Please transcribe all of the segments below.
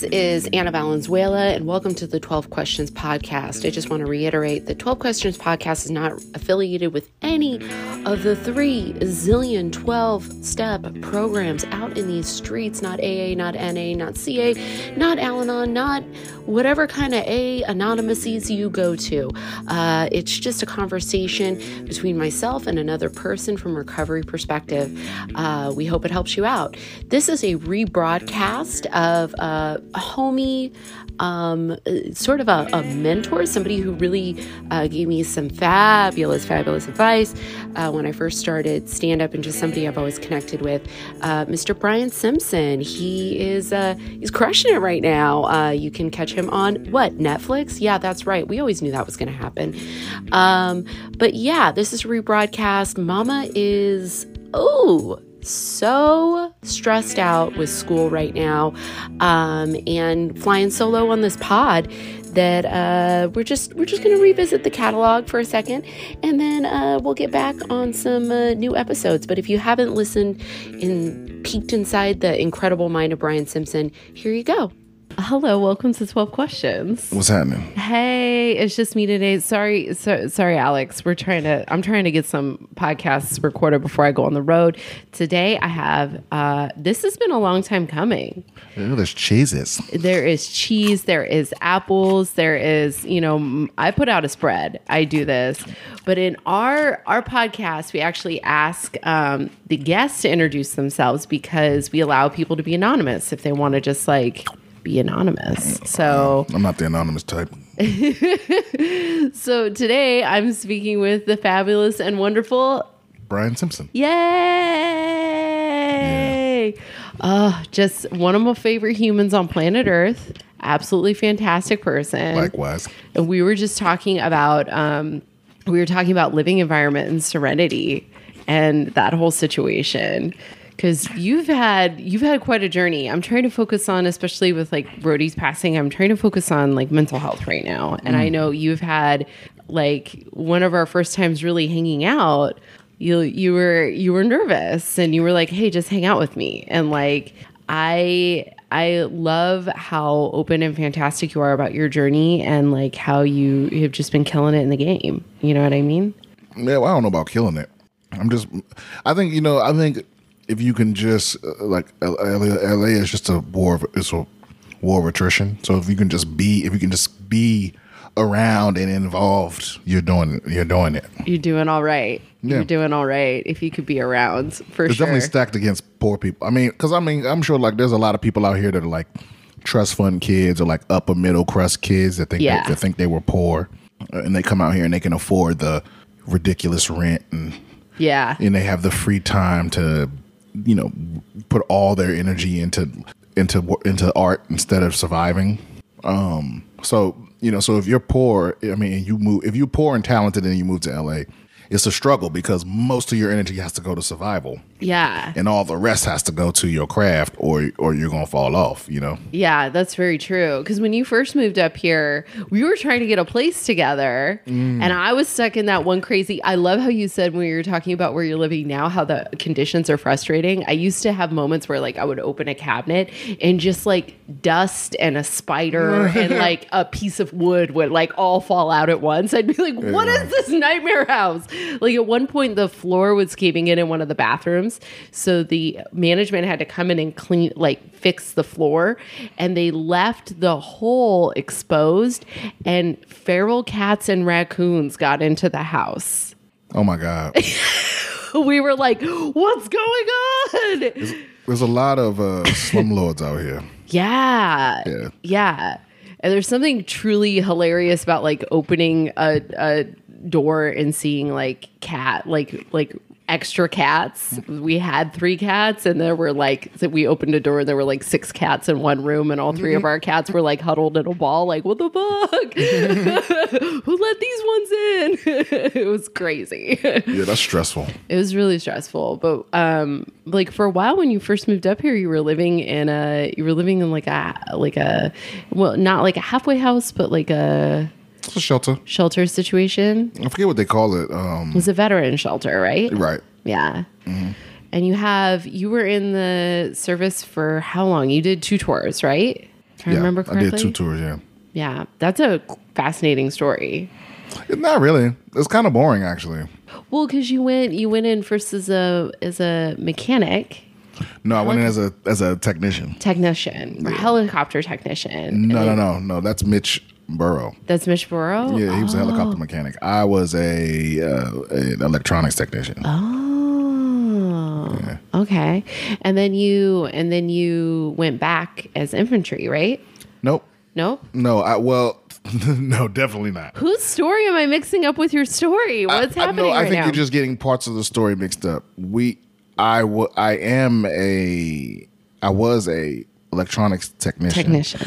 This is Anna Valenzuela, and welcome to the 12 Questions Podcast. I just want to reiterate that 12 Questions Podcast is not affiliated with any of the three zillion 12 step programs out in these streets not AA, not NA, not CA, not Al Anon, not whatever kind of A anonymouses you go to. Uh, it's just a conversation between myself and another person from recovery perspective. Uh, we hope it helps you out. This is a rebroadcast of a homie, um, sort of a, a, mentor, somebody who really uh, gave me some fabulous, fabulous advice uh, when I first started stand up, and just somebody I've always connected with, uh, Mr. Brian Simpson. He is uh, he's crushing it right now. Uh, you can catch him on what Netflix? Yeah, that's right. We always knew that was going to happen. Um, but yeah, this is rebroadcast. Mama is oh so stressed out with school right now um, and flying solo on this pod that uh, we're just we're just going to revisit the catalog for a second and then uh, we'll get back on some uh, new episodes. But if you haven't listened and peeked inside the incredible mind of brian simpson here you go Hello, welcome to 12 Questions. What's happening? Hey, it's just me today. Sorry, so, sorry, Alex. We're trying to, I'm trying to get some podcasts recorded before I go on the road. Today I have, uh, this has been a long time coming. Ooh, there's cheeses. There is cheese, there is apples, there is, you know, I put out a spread. I do this. But in our our podcast, we actually ask um, the guests to introduce themselves because we allow people to be anonymous if they want to just like be anonymous. So I'm not the anonymous type. so today I'm speaking with the fabulous and wonderful Brian Simpson. Yay! Yeah. Uh, just one of my favorite humans on planet Earth. Absolutely fantastic person. Likewise. And we were just talking about um, we were talking about living environment and serenity and that whole situation because you've had you've had quite a journey. I'm trying to focus on, especially with like Brody's passing. I'm trying to focus on like mental health right now, and mm. I know you've had like one of our first times really hanging out. You you were you were nervous, and you were like, "Hey, just hang out with me," and like I I love how open and fantastic you are about your journey and like how you have just been killing it in the game. You know what I mean? Yeah, well, I don't know about killing it. I'm just, I think, you know, I think if you can just uh, like LA, is just a war of it's a war of attrition. So if you can just be if you can just be around and involved, you're doing you're doing it. You're doing all right. Yeah. You're doing all right if you could be around for it's sure. definitely stacked against poor people. I mean, because I mean, I'm sure like there's a lot of people out here that are like trust fund kids or like upper middle crust kids that think yeah. they, that think they were poor, uh, and they come out here and they can afford the ridiculous rent and yeah, and they have the free time to you know put all their energy into into into art instead of surviving. Um, so you know, so if you're poor, I mean, you move if you're poor and talented and you move to LA, it's a struggle because most of your energy has to go to survival. Yeah. And all the rest has to go to your craft or or you're going to fall off, you know. Yeah, that's very true cuz when you first moved up here, we were trying to get a place together mm. and I was stuck in that one crazy I love how you said when you were talking about where you're living now how the conditions are frustrating. I used to have moments where like I would open a cabinet and just like dust and a spider and like a piece of wood would like all fall out at once. I'd be like, "What yeah. is this nightmare house?" Like at one point the floor was caving in in one of the bathrooms so the management had to come in and clean, like fix the floor, and they left the hole exposed, and feral cats and raccoons got into the house. Oh my God. we were like, what's going on? There's, there's a lot of uh, slumlords out here. Yeah. Yeah. Yeah. And there's something truly hilarious about like opening a, a door and seeing like cat like like extra cats. We had three cats, and there were like we opened a door, and there were like six cats in one room, and all three of our cats were like huddled in a ball, like what the fuck? Who let these ones in? it was crazy. Yeah, that's stressful. It was really stressful, but um, like for a while when you first moved up here, you were living in a you were living in like a like a well, not like a halfway house, but like a it's a shelter. Shelter situation. I forget what they call it. Um, it was a veteran shelter, right? Right. Yeah. Mm-hmm. And you have you were in the service for how long? You did two tours, right? If I remember I did two tours. Yeah, Yeah, that's a fascinating story. it's not really. It's kind of boring actually. Well, because you went you went in first as a as a mechanic No, I went in as a as a technician. technician or helicopter technician. No, no, no, no. That's Mitch Burrow. That's Mitch Burrow. Yeah, he was a helicopter mechanic. I was a uh, an electronics technician. Oh, okay. And then you and then you went back as infantry, right? Nope. Nope. No, I well, no, definitely not. Whose story am I mixing up with your story? What's I, I- happening no, I right think now? you're just getting parts of the story mixed up. We, I, w- I am a, I was a electronics technician. technician.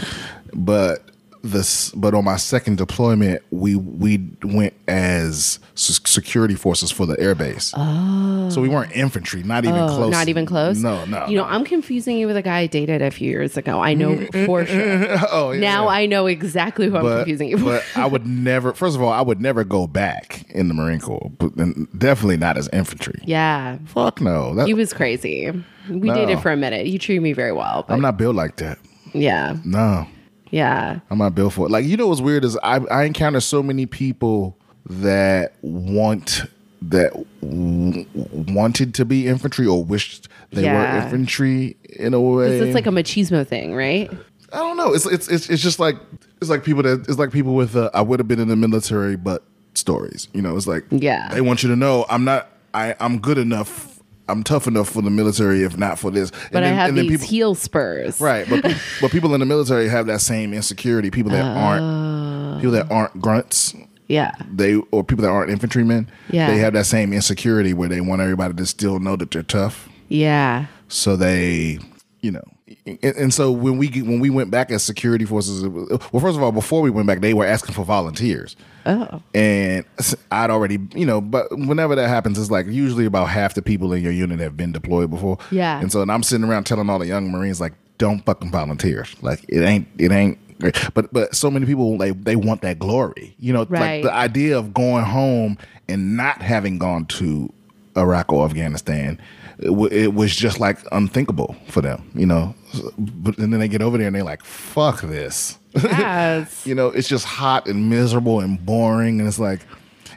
but this, but on my second deployment, we we went as s- security forces for the airbase. Oh, so we weren't infantry, not even Oh, close. not even close. No, no. You know. I'm confusing you with a guy I dated a few years ago. I know for sure. oh, yeah, Now yeah. I know exactly who I'm confusing you with. but I would never. First of all, I would never go back in the Marine Corps, but definitely not as infantry. yeah, Fuck no. That, he was crazy. We No. dated for a minute. You treated me very well. But I'm not built like that. yeah, No, yeah. I'm not built for it. Like you know, what's weird is I I encounter so many people that want that w- wanted to be infantry or wished they Yeah. were infantry in a way. It's like a machismo thing, right? I don't know. It's it's it's, it's just like it's like people that it's like people with uh, I would have been in the military but stories. You know, it's like Yeah. they want you to know I'm not I I'm good enough. I'm tough enough for the military if not for this. But I have these heel spurs. Right, but pe- but people in the military have that same insecurity. People that Oh. aren't people that aren't grunts, Yeah. they or people that aren't infantrymen, Yeah. they have that same insecurity where they want everybody to still know that they're tough. Yeah. So they, you know, and, and so when we when we went back as security forces, was, well, first of all, before we went back, they were asking for volunteers. Oh. And I'd already, you know, but whenever that happens, it's like usually about half the people in your unit have been deployed before. Yeah. And so and I'm sitting around telling all the young Marines like, don't fucking volunteer. Like it ain't, it ain't. great. But but so many people like they want that glory. You know, Right. like the idea of going home and not having gone to Iraq or Afghanistan. It, w- it was just like unthinkable for them, you know. But and then they get over there and they're like, "Fuck this." Yes. you know, it's just hot and miserable and boring. And it's like,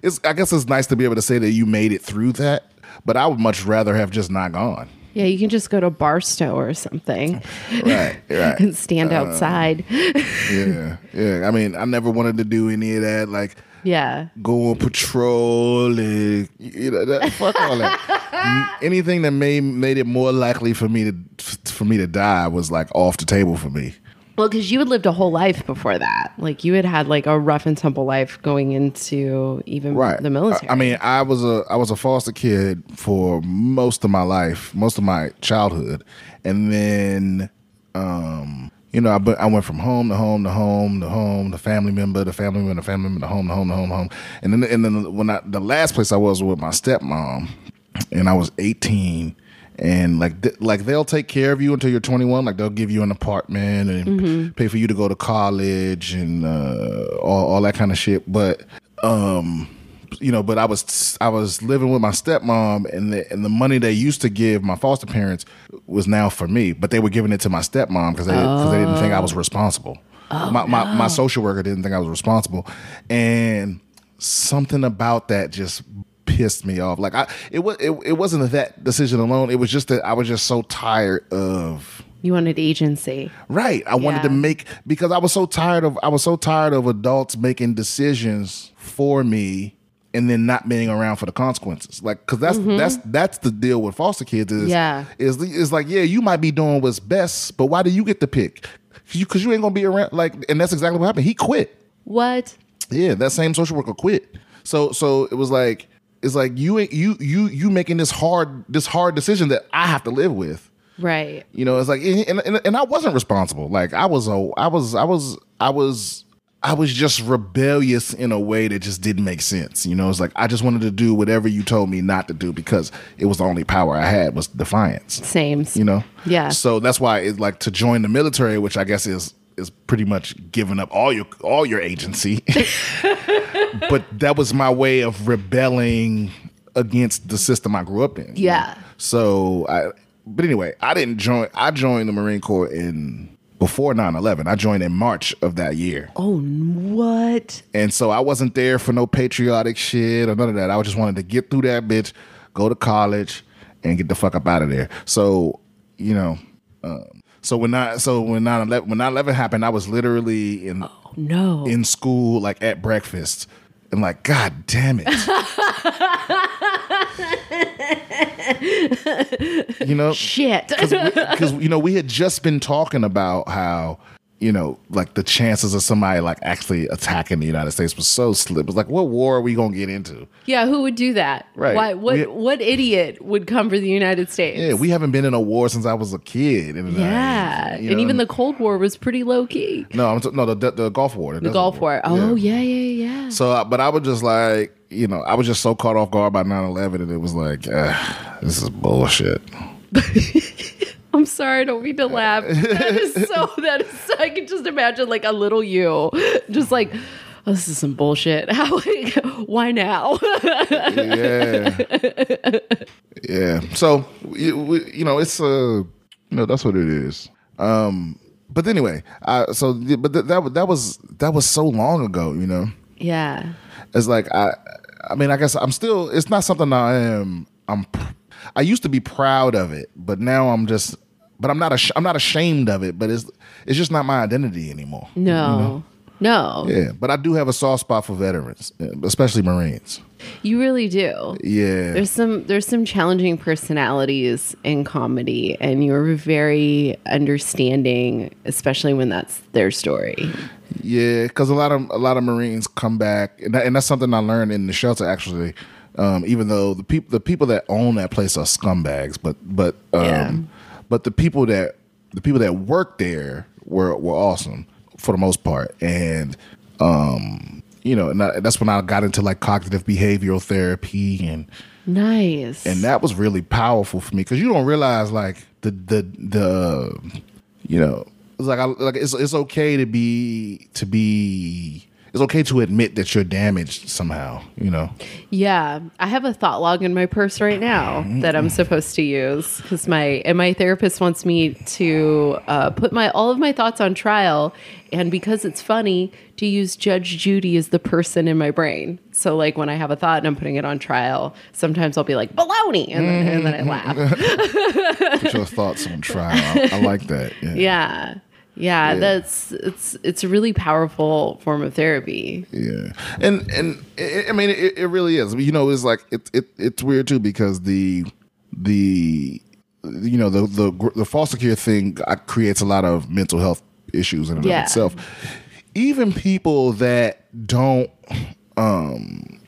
it's. I guess it's nice to be able to say that you made it through that. But I would much rather have just not gone. yeah, you can just go to Barstow or something Right, right. and stand uh, outside. yeah, yeah. I mean, I never wanted to do any of that. Like yeah. go on patrol and you know, that, fuck all that. Anything that made made it more likely for me to for me to die was like off the table for me. Well, because you had lived a whole life before that. Like you had had like a rough and tumble life going into even right the military. I, I mean i was a i was a foster kid for most of my life most of my childhood and then um you know I, I went from home to home to home to home to family member to family member to family member to home to home to home to home. And then and then when i the last place i was with my stepmom and i was 18 and like th- like they'll take care of you until you're 21 like they'll give you an apartment and pay for you to go to college and uh, all, all that kind of shit. But um you know but i was i was living with my stepmom and the and the money they used to give my foster parents was now for me but they were giving it to my stepmom because they, 'cause they didn't think i was oh. responsible. Oh, my, my my social worker didn't think i was responsible. And something about that just pissed me off. Like i it was it, it wasn't that decision alone. It was just that i was just so tired of you wanted agency. Right. I wanted to make because I was so tired of I was so tired of adults making decisions for me and then not being around for the consequences. Like cuz that's that's that's the deal with foster kids is Mm-hmm. Yeah. is is like yeah, you might be doing what's best, but why do you get to pick? Cuz you, 'cause you ain't to be around like and that's exactly what happened. He quit. What? Yeah, that same social worker quit. So so it was like it's like you ain't you you you making this hard this hard decision that I have to live with. Right. You know, it's like, and, and, and I wasn't responsible. Like I was, a, I was, I was, I was, I was just rebellious in a way that just didn't make sense. You know, it's like I just wanted to do whatever you told me not to do because it was the only power I had was defiance. Same. You know, Yeah. So that's why it's like to join the military, which I guess is is pretty much giving up all your all your agency. but that was my way of rebelling against the system I grew up in. Yeah. know? So I, but anyway, I didn't join. I joined the Marine Corps in before 9-11. I joined in March of that year. Oh, what? And so I wasn't there for no patriotic shit or none of that. I just wanted to get through that bitch, go to college, and get the fuck up out of there. So, you know, um, so when I so when 9-11, when 9-11 happened, I was literally in Oh, no. in school, like at breakfast, and like, God damn it. you know, Shit. because you know we had just been talking about how you know like the chances of somebody like actually attacking the United States was so slim. It was like, what war are we gonna get into? yeah, who would do that? Right. Why, what We- what idiot would come for the United States? Yeah, we haven't been in a war since I was a kid. the Yeah. 90s, you and know? even the Cold War was pretty low key. no, I'm t- no the, the the Gulf War, The Gulf War. Oh, yeah, yeah, yeah. So, uh, but I was just like, you know, I was just so caught off guard by 9-11 and it was like, uh, this is bullshit. I'm sorry, I don't mean to laugh. That is so that is I can just imagine like a little you just like oh, this is some bullshit. How why now? yeah yeah so you, we, you know it's uh you know that's what it is um but anyway I so but th- that that was that was so long ago you know yeah. it's like i i mean i guess i'm still it's not something i am i'm i used to be proud of it but now i'm just but i'm not ash- i'm not ashamed of it but it's it's just not my identity anymore No. No. yeah but i do have a soft spot for veterans especially marines You really do. yeah There's some there's some challenging personalities in comedy and you're very understanding, especially when that's their story. Yeah, because a lot of a lot of Marines come back, and, that, and that's something I learned in the shelter actually. Um, even though the people the people that own that place are scumbags, but but um. But the people that the people that work there were were awesome for the most part, and um, you know, and that, that's when I got into like cognitive behavioral therapy and Nice. and that was really powerful for me because you don't realize like the the the you know it's like I, like it's it's okay to be to be it's okay to admit that you're damaged somehow you know Yeah, I have a thought log in my purse right now that I'm supposed to use because my and my therapist wants me to uh, put my all of my thoughts on trial, and because it's funny to use Judge Judy as the person in my brain. So like when I have a thought and I'm putting it on trial, sometimes I'll be like baloney, and then, and then I laugh. put your thoughts on trial I, I like that yeah. Yeah. Yeah, that's it's it's a really powerful form of therapy. Yeah, and and it, I mean it, it really is. You know, it's like it, it it's weird too because the the you know the the the foster care thing creates a lot of mental health issues in and Yeah. of itself. Even people that don't, um,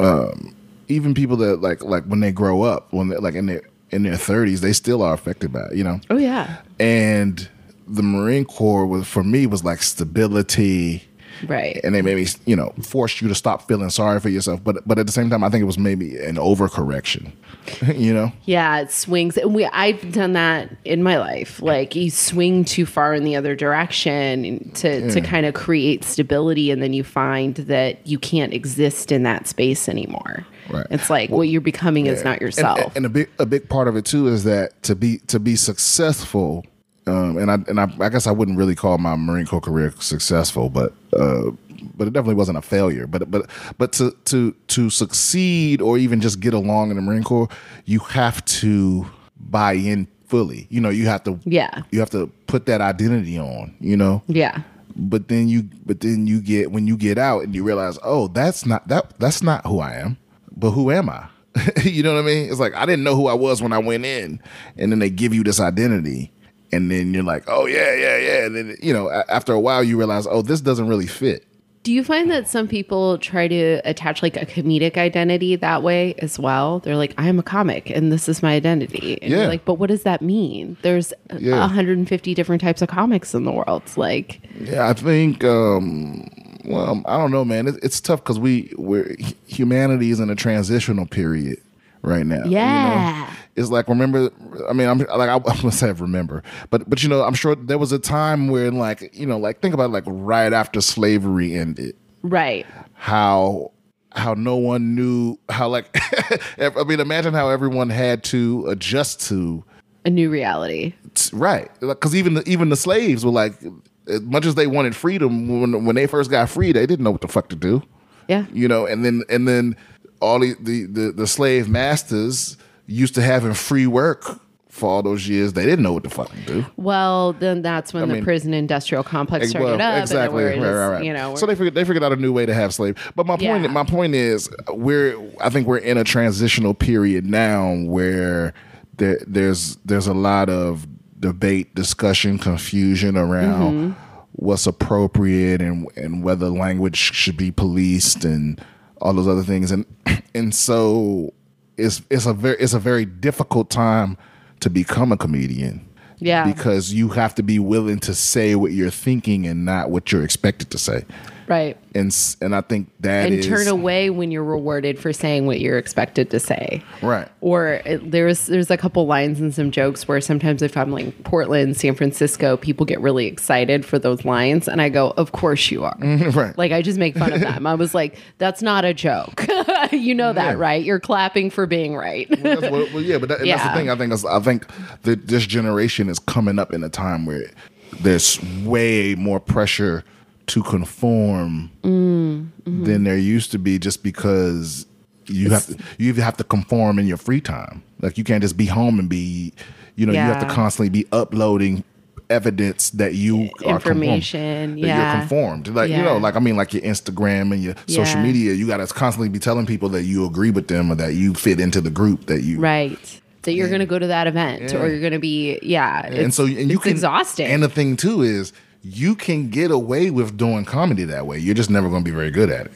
um, even people that like like when they grow up when they like in their in their thirties, they still are affected by it. You know, Oh yeah. and the Marine Corps was for me was like stability Right. and they maybe you know forced you to stop feeling sorry for yourself but but at the same time i think it was maybe an overcorrection you know Yeah, it swings. And we I've done that in my life. Like you swing too far in the other direction to to kind of create stability and then you find that you can't exist in that space anymore. Right. It's like what you're becoming is not and, yourself. and a big a big part of it too is that to be to be successful um and i and I, I guess i wouldn't really call my marine corps career successful but uh but it definitely wasn't a failure. But but but to to to succeed or even just get along in the marine corps you have to buy in fully. You know you have to yeah. you have to put that identity on you know? Yeah. but then you but then you get when you get out and you realize oh that's not that that's not who i am but who am i? You know what i mean? It's like i didn't know who i was when i went in. And then they give you this identity and then you're like oh yeah yeah yeah and then you know after a while you realize oh this doesn't really fit Do you find that some people try to attach like a comedic identity that way as well? They're like, I am a comic and this is my identity. And Yeah. you're like, but what does that mean? There's Yeah. 150 different types of comics in the world. Like, yeah i think um well i don't know man it, it's tough because we we're humanity is in a transitional period right now you know? yeah. it's like remember i mean i'm like i, must have remember but but you know i'm sure there was a time where like you know like think about like right after slavery ended Right. how how no one knew how like I mean imagine how everyone had to adjust to A new reality. right because even the, even the slaves were like as much as they wanted freedom when when they first got free they didn't know what the fuck to do Yeah. you know and then and then all the the, the, slave masters used to having free work for all those years they didn't know what to do Well, then that's when the mean- prison industrial complex Ex- started well, up. exactly. Right, where it is, right, right. You know, so they figured they figured out a new way to have slaves. But my point, Yeah. my point is, we're I think we're in a transitional period now where there, there's there's a lot of debate, discussion, confusion around Mm-hmm. what's appropriate and and whether language should be policed and all those other things. And and so it's it's a very it's a very difficult time to become a comedian yeah. because you have to be willing to say what you're thinking and not what you're expected to say. Right. And and I think that And is- turn away when you're rewarded for saying what you're expected to say. right. Or it, there's there's a couple lines and some jokes where sometimes if I'm like Portland, San Francisco, people get really excited for those lines, and I go, "Of course you are." Right. Like I just make fun of them. I was like, "That's not a joke." you know that, Yeah. right? You're clapping for being right. That's what- well, yeah, but that, and that's the thing. I think I think that this generation is coming up in a time where there's way more pressure to conform Mm-hmm. than there used to be, just because you have to you have to conform in your free time. Like you can't just be home and be, you know, you have to constantly be uploading evidence that you are Information, that yeah. you're conformed. Like you know, like I mean, like your Instagram and your social Yeah. media, you got to constantly be telling people that you agree with them or that you fit into the group that you right. That you're going to go to that event, Yeah. or you're going to be, yeah. and so and you it's can exhausting. And the thing too is you can get away with doing comedy that way. You're just never going to be very good at it.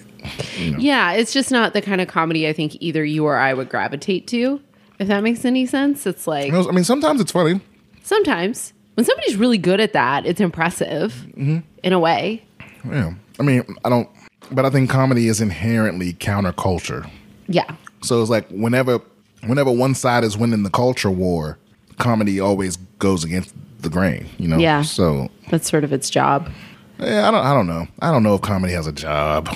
Yeah, it's just not the kind of comedy I think either you or I would gravitate to. If that makes any sense, it's like I mean, sometimes it's funny. sometimes when somebody's really good at that, it's impressive Mm-hmm. in a way. Yeah, I mean, I don't, but I think comedy is inherently counterculture. Yeah, So it's like whenever whenever one side is winning the culture war, comedy always goes against the grain. You know. Yeah. So that's sort of its job. yeah, I don't I don't know. I don't know if comedy has a job.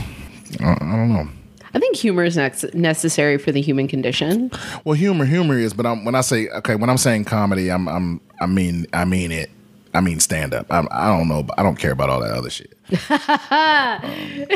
I, I don't know. I think humor is necessary for the human condition. Well, humor, humor is, but I'm, when I say okay, when I'm saying comedy, I'm, I'm, I mean, I mean it. I mean stand up. I'm, I don't know. I don't care about all that other shit. Um,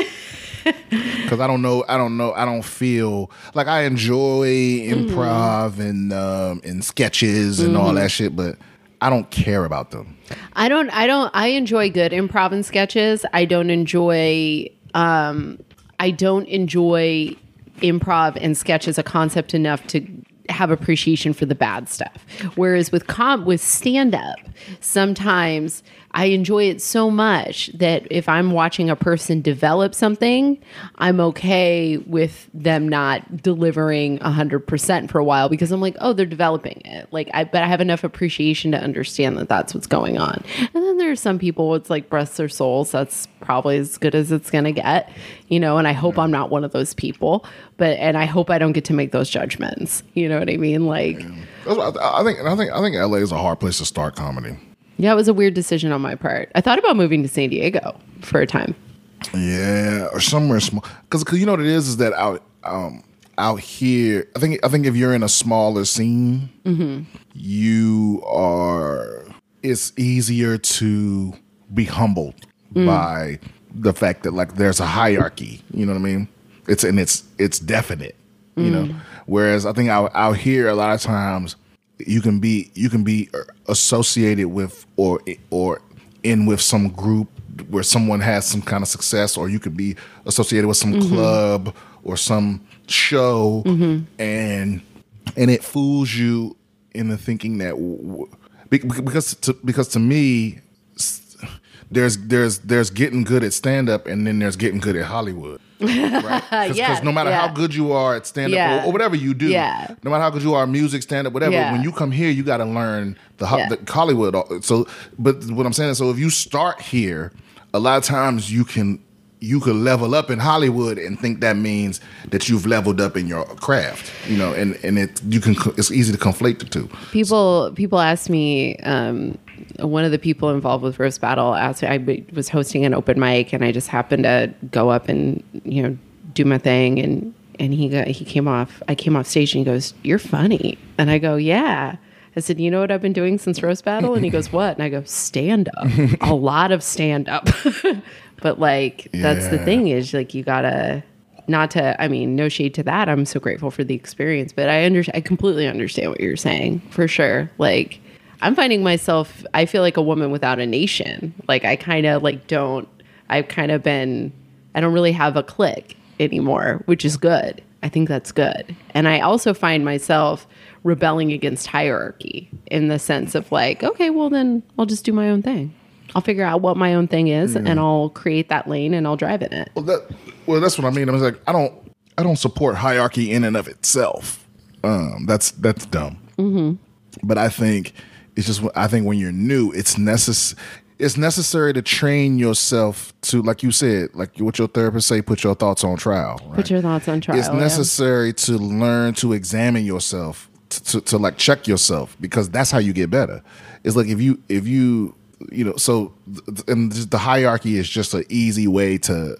because I don't know. I don't know. I don't feel like I enjoy improv mm-hmm. and um, and sketches and all mm-hmm. that shit, but I don't care about them. I don't I don't I enjoy good improv and sketches. I don't enjoy um I don't enjoy improv and sketch as a concept enough to have appreciation for the bad stuff. Whereas with com with stand up, sometimes I enjoy it so much that if I'm watching a person develop something, I'm okay with them not delivering 100% for a while because I'm like, oh, they're developing it. Like, I, but I have enough appreciation to understand that that's what's going on. And then there are some people, it's like breasts or souls. That's probably as good as it's going to get, you know, and I hope I'm not one of those people, but, and I hope I don't get to make those judgments. You know what I mean? Like, I, I think. I think. I think LA is a hard place to start comedy. Yeah, it was a weird decision on my part. I thought about moving to San Diego for a time. Yeah, or somewhere small. Because you know what it is is that out um, out here, I think I think if you're in a smaller scene, you are. It's easier to be humbled by the fact that like there's a hierarchy. You know what I mean? It's and it's it's definite. You know. Whereas I think out out here, a lot of times you can be you can be uh, associated with or or in with some group where someone has some kind of success or you could be associated with some mm-hmm. club or some show mm-hmm. and and it fools you into thinking that because to, because to me there's there's there's getting good at stand up and then there's getting good at Hollywood right because Yeah, no matter how good you are at stand up Yeah. or, or whatever you do Yeah. no matter how good you are music stand up whatever Yeah. when you come here you got to learn the, Yeah. the Hollywood so but what I'm saying is so if you start here a lot of times you can you could level up in Hollywood and think that means that you've leveled up in your craft you know and and it you can it's easy to conflate the two People people ask me. Um, one of the people involved with roast battle asked me. I was hosting an open mic, and I just happened to go up and you know do my thing and and he got he came off I came off stage and he goes, You're funny. And I go, Yeah. I said, You know what I've been doing since roast battle? And he goes, What? And I go, Stand up. a lot of stand up. but like that's the thing is like you gotta not to I mean, no shade to that. I'm so grateful for the experience, but I under I completely understand what you're saying for sure. Like I'm finding myself I feel like a woman without a nation. Like I kind of like don't I've kind of been I don't really have a clique anymore, which is good. I think that's good. And I also find myself rebelling against hierarchy in the sense of like, okay, well then I'll just do my own thing. I'll figure out what my own thing is and I'll create that lane and I'll drive in it. Well, that well, that's what I mean. I was like, I don't, I don't support hierarchy in and of itself. Um, that's that's dumb. Mm-hmm. But I think it's just. I think when you're new, it's necess- It's necessary to train yourself to, like you said, like what your therapist say, put your thoughts on trial. Right? Put your thoughts on trial. it's yeah. necessary to learn to examine yourself to, to, to like check yourself because that's how you get better it's like if you if you you know so th- and the hierarchy is just an easy way to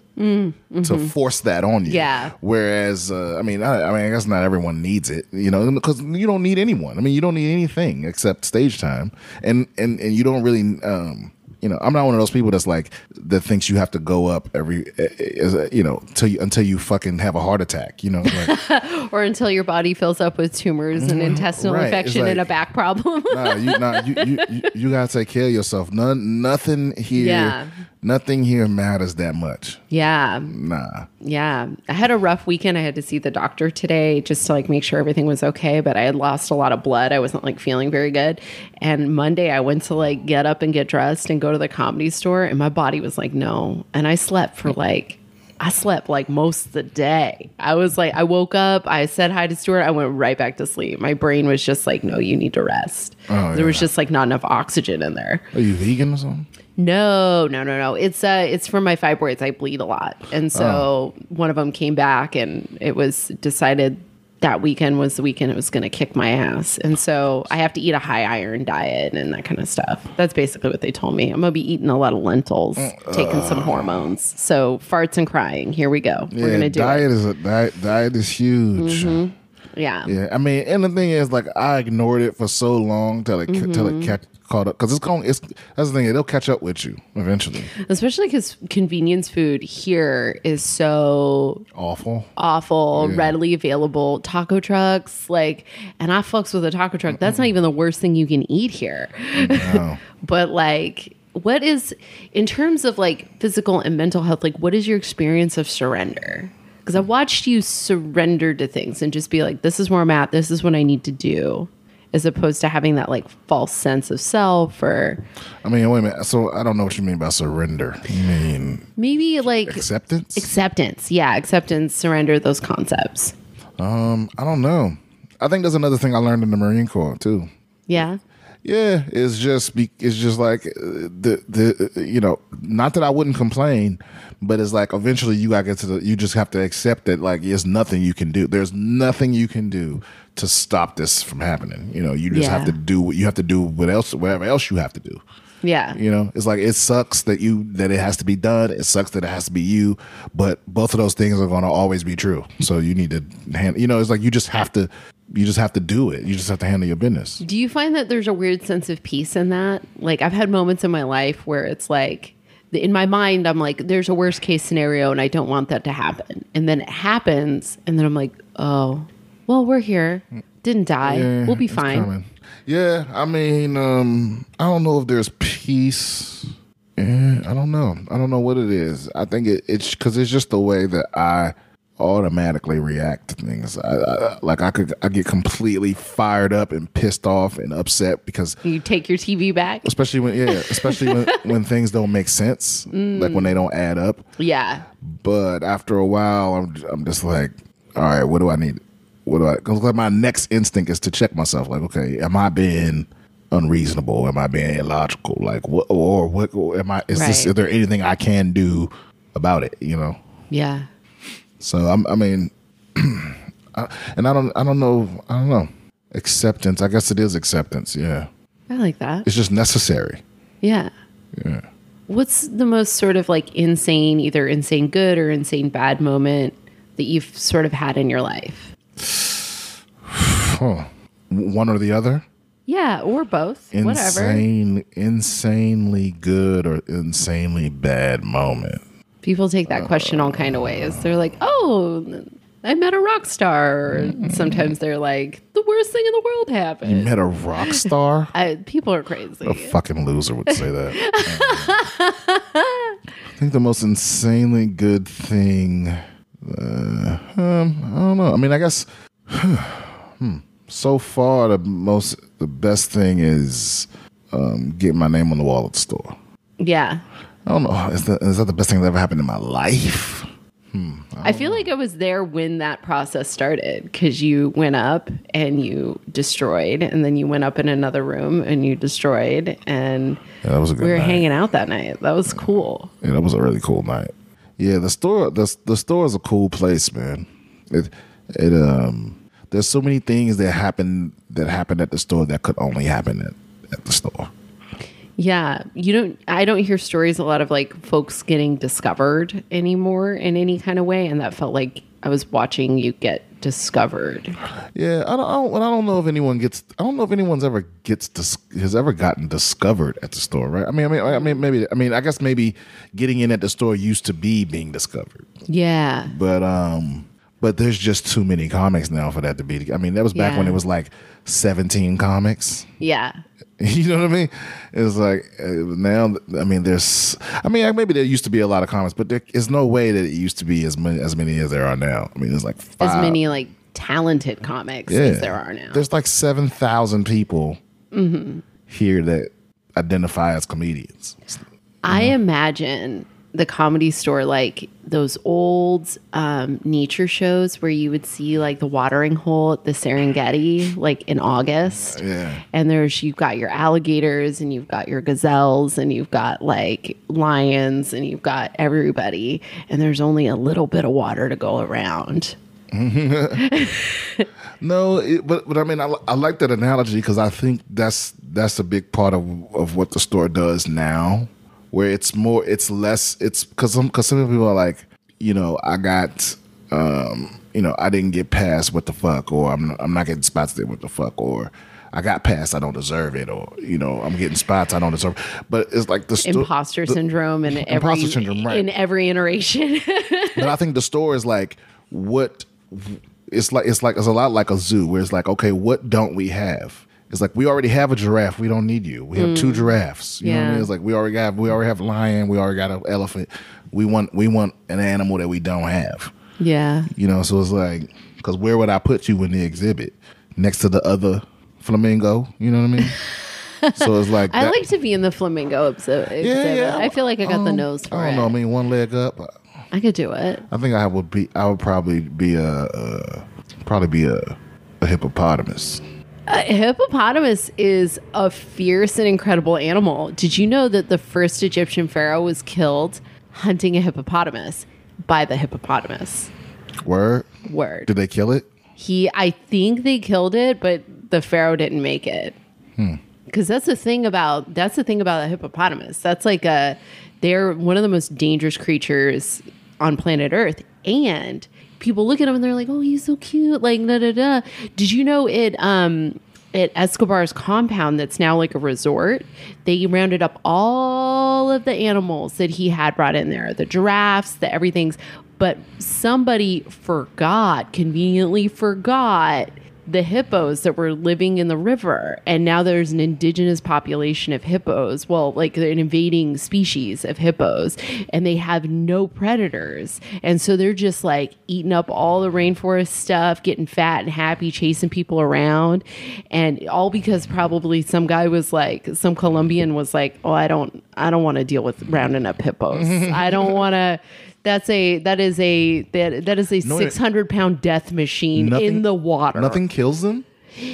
to force that on you. Mm, Yeah. whereas uh, i mean I, I mean i guess not everyone needs it you know because you don't need anyone. I mean you don't need anything except stage time. And and and you don't really um you know, I'm not one of those people that's like that thinks you have to go up every, eh, eh, a- you know, till you, until you fucking have a heart attack. You know, like, or until your body fills up with tumors and intestinal Right, infection and a back problem. nah, you, nah, you, you, you, you gotta take care of yourself. None, nothing here, Yeah. Nothing here matters that much. yeah. Nah, Yeah. I had a rough weekend. I had to see the doctor today just to like make sure everything was okay, but I had lost a lot of blood. I wasn't like feeling very good. And Monday I went to like get up and get dressed and go to the comedy store and my body was like, no. And I slept for like I slept like most of the day. I was like, I woke up, I said hi to Stuart, I went right back to sleep. My brain was just like, no, you need to rest. Oh, there was just like not enough oxygen in there. are you vegan or something? No, no, no, no. It's uh it's from my fibroids. I bleed a lot. And so one of them came back and it was decided that weekend was the weekend it was going to kick my ass. And so I have to eat a high iron diet and that kind of stuff. That's basically what they told me. I'm going to be eating a lot of lentils, taking some hormones. So farts and crying. Here we go. We're going to do diet it. Mm-hmm. is a diet. Diet is huge. Yeah. Yeah, I mean, and the thing is, like, I ignored it for so long till it till Mm-hmm. it catch, caught up because it's going. It's that's the thing. It'll catch up with you eventually. Especially cuz convenience food here is so Awful. awful, readily available taco trucks. Like, and I fucks with a taco truck. That's not even the worst thing you can eat here. No. but like, what is in terms of like physical and mental health? Like, what is your experience of surrender? Because I watched you surrender to things and just be like, "This is where I'm at. This is what I need to do," as opposed to having that like false sense of self or I mean, wait a minute. So I don't know what you mean by surrender. You mean maybe like acceptance? acceptance. Yeah, acceptance, surrender, those concepts. um, I don't know. I think there's another thing I learned in the Marine Corps too. Yeah. Yeah, it's just be, it's just like uh, the the uh, you know, not that I wouldn't complain, but it's like eventually you gotta get to the you just have to accept that like there's nothing you can do. There's nothing you can do to stop this from happening. You know, you just have to do what you have to do what else whatever else you have to do. Yeah. You know, it's like it sucks that you that it has to be done. It sucks that it has to be you, but both of those things are going to always be true. So you need to hand. You know, it's like you just have to. You just have to do it. You just have to handle your business. Do you find that there's a weird sense of peace in that? Like I've had moments in my life where it's like in my mind I'm like there's a worst case scenario and I don't want that to happen. And then it happens and then I'm like, "Oh, well, we're here. Didn't die. Yeah, we'll be fine." coming. Yeah, I mean, um, I don't know if there's peace. Yeah, I don't know. I don't know what it is. I think it, it's because it's just the way that I automatically react to things. I, I, like I could, I get completely fired up and pissed off and upset because You take your TV back? especially when yeah especially when, when things don't make sense like when they don't add up Yeah. but after a while i'm, I'm just like all right what do i need what do i because like my next instinct is to check myself like okay am i being unreasonable am i being illogical like what or what or am i is this is there anything i can do about it you know Yeah. So i'm i mean I, and i don't i don't know i don't know acceptance i guess it is acceptance yeah I like that. it's just necessary Yeah. yeah What's the most sort of like insane, either insane good or insane bad moment that you've sort of had in your life? Huh. One or the other? Yeah, or both. Whatever. Insane, insanely good or insanely bad moment. People take that question all kind of ways. They're like, "Oh, I met a rock star." Or sometimes they're like, "The worst thing in the world happened." You met a rock star? I, people are crazy. A fucking loser would say that. I think the most insanely good thing. Uh, um, I don't know. I mean, I guess hmm, so far the most, the best thing is um, getting my name on the wall at the store. Yeah. I don't know. Is that, is that the best thing that ever happened in my life? I feel like I was there when that process started because you went up and you destroyed, and then you went up in another room and you destroyed, and Yeah, that was a good we were night. hanging out that night. That was cool. Yeah, that was a really cool night. Yeah, the store the the store is a cool place, man. It it um there's so many things that happen that happened at the store that could only happen at, at the store. Yeah, you don't. I don't hear stories a lot of like folks getting discovered anymore in any kind of way, and that felt like I was watching you get discovered. Yeah, I don't, I don't I don't know if anyone gets I don't know if anyone's ever gets dis, has ever gotten discovered at the store, right? I mean, I mean, I mean, maybe I mean, I guess maybe getting in at the store used to be being discovered, Yeah, but um, but there's just too many comics now for that to be. I mean, that was back when it was like 17 comics. yeah, You know what I mean? It's like uh, now. I mean, there's. I mean, maybe there used to be a lot of comics, but there is no way that it used to be as many as many as there are now. I mean, there's like five, as many like talented comics as there are now. There's like seven thousand people here that identify as comedians. I imagine the comedy store like those old um, nature shows where you would see like the watering hole at the Serengeti like in August. Yeah. And there's you've got your alligators and you've got your gazelles and you've got like lions and you've got everybody and there's only a little bit of water to go around. No, it, but but I mean, I, I like that analogy because I think that's that's a big part of of what the store does now, where it's more, it's less, it's because because some people are like, you know, I got, um, you know, I didn't get past what the fuck, or I'm I'm not getting spots there, what the fuck, or I got past, I don't deserve it, or you know, I'm getting spots, I don't deserve. But it's like the sto- Imposter syndrome and every Imposter syndrome, right. in every iteration. but I think the store is like what it's like. It's like it's a lot like a zoo where it's like, okay, what don't we have? It's like we already have a giraffe. We don't need you. We have two giraffes. You know what I mean? It's like we already have we already have a lion. We already got an elephant. We want we want an animal that we don't have. yeah. You know, so it's like because where would I put you in the exhibit next to the other flamingo? You know what I mean? so it's like I that- like to be in the flamingo exhibit. I feel like I got the um, nose for I don't it. know. I mean, one leg up. I could do it. I think I would be. I would probably be a, uh probably be a, a hippopotamus. A hippopotamus is a fierce and incredible animal. Did you know that the first Egyptian pharaoh was killed hunting a hippopotamus by the hippopotamus? Word? Word. Did they kill it? He, I think they killed it, but the pharaoh didn't make it. Hmm. Because that's the thing about that's the thing about a hippopotamus. That's like a they're one of the most dangerous creatures on planet Earth, and people look at him and they're like, "Oh, he's so cute!" Like da da da. Did you know it? Um, at Escobar's compound, that's now like a resort, they rounded up all of the animals that he had brought in there, the giraffes, the everything's. But somebody forgot, conveniently forgot the hippos that were living in the river and now there's an indigenous population of hippos well like an invading species of hippos and they have no predators. And so they're just like eating up all the rainforest stuff getting fat and happy chasing people around. And all because probably some guy was like some colombian was like oh i don't i don't want to deal with rounding up hippos. I don't want to that's a that is a that, that is a No, 600 pound death machine Nothing- in the water Nothing kills them.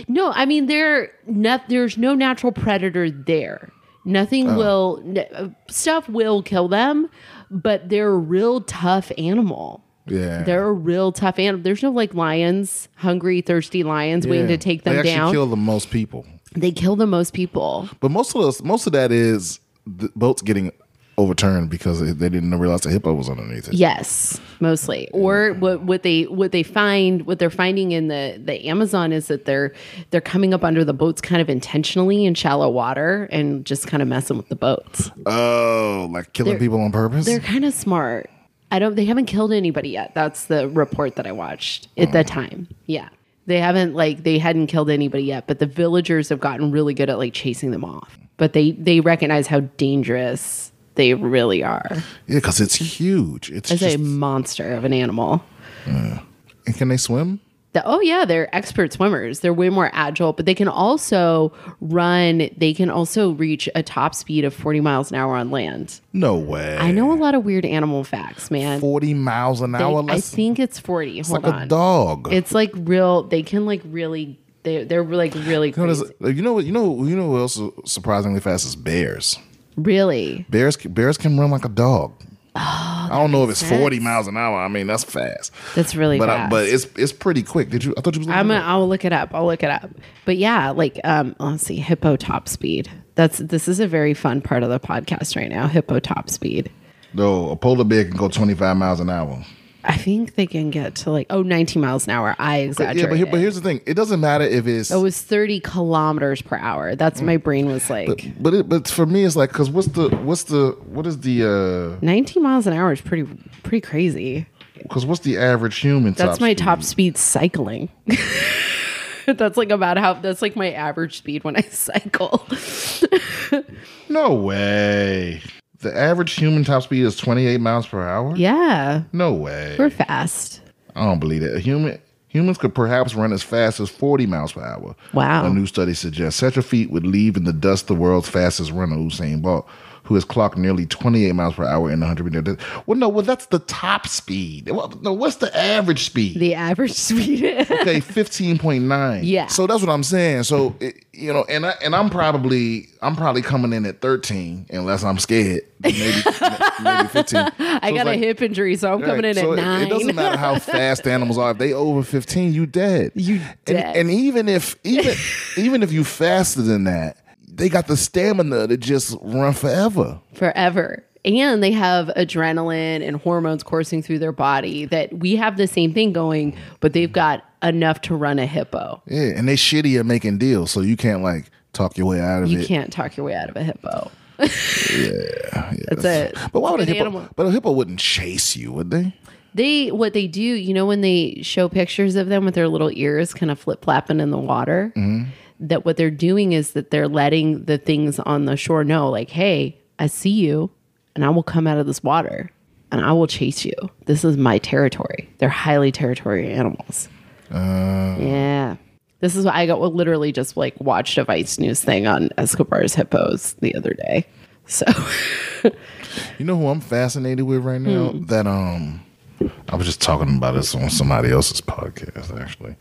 no, I mean there not, there's no natural predator there. Nothing Oh. will n- uh, stuff will kill them, but they're a real tough animal. Yeah, They're a real tough animal. There's no like lions, hungry, thirsty lions waiting to take them down. They actually down. kill the most people, they kill the most people. but most of those, most of that is the boats getting overturned because they didn't realize the hippo was underneath it. Yes, mostly. Or what what they what they find what they're finding in the the Amazon is that they're they're coming up under the boats kind of intentionally in shallow water and just kind of messing with the boats. Oh, like killing They're- people on purpose. They're kind of smart. I don't they haven't killed anybody yet. That's the report that I watched at the mm. time. Yeah. They haven't like they hadn't killed anybody yet, but the villagers have gotten really good at like chasing them off. But they they recognize how dangerous they really are Yeah, because it's huge. It's as just, a monster of an animal. and can they swim? The, oh yeah, they're expert swimmers. They're way more agile, but they can also run. They can also reach a top speed of 40 miles an hour on land. No way. I know a lot of weird animal facts, man. Forty miles an They- hour. I think it's 40. it's Hold like on. a dog. It's like real. They can like really. They they're like really you, know, crazy. you know what? You know. You know what else is surprisingly fast is bears. Really. Bears. Bears can run like a dog. Oh, I don't know if it's forty miles an hour. I mean, that's fast. That's really But I, but it's it's pretty quick. Did you? I thought you was. I'm gonna, I'll look it up. I'll look it up. But yeah, like um, let's see, hippo top speed. That's this is a very fun part of the podcast right now. Hippo top speed. no, a polar bear can go twenty five miles an hour. I think they can get to like oh 19 miles an hour. I Yeah, but, here, but here's the thing. It doesn't matter if it's. it was 30 kilometers per hour. That's my mm. brain was like but it, but for me, it's like because what's the what's the what is the uh, 19 miles an hour is pretty pretty crazy. because what's the average human? That's top my speed? top speed cycling. that's like about how that's like my average speed when I cycle. No way. The average human top speed is 28 miles per hour? yeah, No way. we're fast. I don't believe that. A human humans could perhaps run as fast as 40 miles per hour. Wow. A new study suggests such a feat would leave in the dust the world's fastest runner, Usain Bolt, who has clocked nearly 28 miles per hour in the 100 meter. Well, no, well, that's the top speed. Well, no, what's the average speed? The average speed. okay, 15.9. Yeah. So that's what I'm saying. So, it, you know, and I, and I'm probably I'm probably coming in at 13 unless I'm scared. Maybe maybe 15. I got a hip injury, so I'm coming in so at it- nine. It doesn't matter how fast animals are. If they over 15, you dead. You And, dead. and even if even even if you faster than that, they got the stamina to just run forever. forever. And they have adrenaline and hormones coursing through their body that we have the same thing going, but they've got enough to run a hippo. Yeah, and they shitty at making deals, so you can't like talk your way out of You it. You can't talk your way out of a hippo. Yeah. That's it. But why would a hippo? animal. But a hippo wouldn't chase you, would they? They what they do, you know, when they show pictures of them with their little ears kind of flip flapping in the water, mm-hmm. That what they're doing is that they're letting the things on the shore know, like, hey, I see you, and I will come out of this water and I will chase you. This is my territory. They're highly territorial animals. yeah. This is what I got literally just like watched a Vice News thing on Escobar's hippos the other day. So You know who I'm fascinated with right now? Hmm. That um, I was just talking about this on somebody else's podcast actually.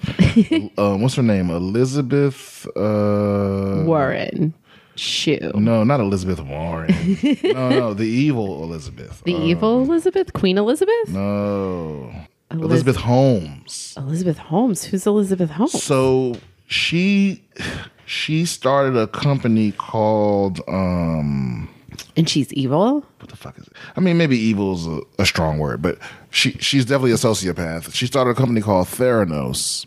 um, what's her name? Elizabeth. Uh, Warren, shoe. no, not Elizabeth Warren. no, no, the evil Elizabeth. The Uh, evil Elizabeth? Queen Elizabeth? No, Eliz- Elizabeth Holmes. Elizabeth Holmes. Who's Elizabeth Holmes? So she she started a company called um And she's evil? what the fuck is it? I mean, maybe evil is a, a strong word, but she she's definitely a sociopath. She started a company called Theranos,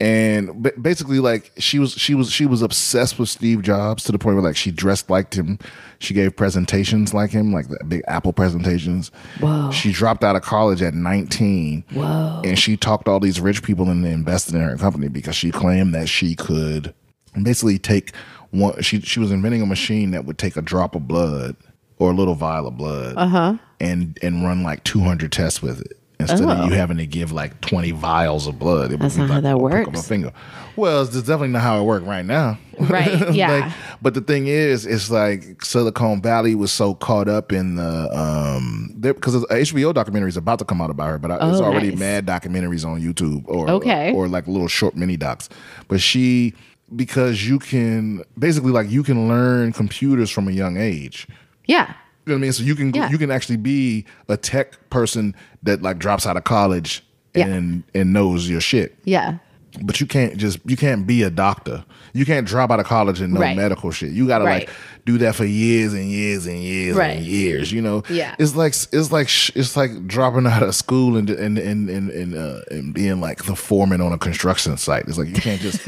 and ba- basically, like she was she was she was obsessed with Steve Jobs to the point where like she dressed like him. She gave presentations like him, like the big Apple presentations. Whoa. She dropped out of college at 19. Whoa. And she talked all these rich people into investing in her company because she claimed that she could basically take one. She she was inventing a machine that would take a drop of blood or a little vial of blood, Uh-huh. and and run like 200 tests with it instead Oh. of you having to give like 20 vials of blood. It That's not how that works. Finger. Well, it's definitely not how it works right now. Right, yeah. but the thing is, it's like Silicon Valley was so caught up in the um because an HBO documentary is about to come out about her, but I, it's Oh, already nice. mad documentaries on YouTube or Okay. or, like little short mini docs. But she because you can basically like you can learn computers from a young age. Yeah. You know what I mean? So you can Yeah. you can actually be a tech person that like drops out of college Yeah. and and knows your shit. Yeah. But you can't just you can't be a doctor. You can't drop out of college and know Right. medical shit. You got to Right. like do that for years and years and years Right. and years. You know, Yeah. It's like it's like it's like dropping out of school and and and and and, uh, and being like the foreman on a construction site. It's like you can't just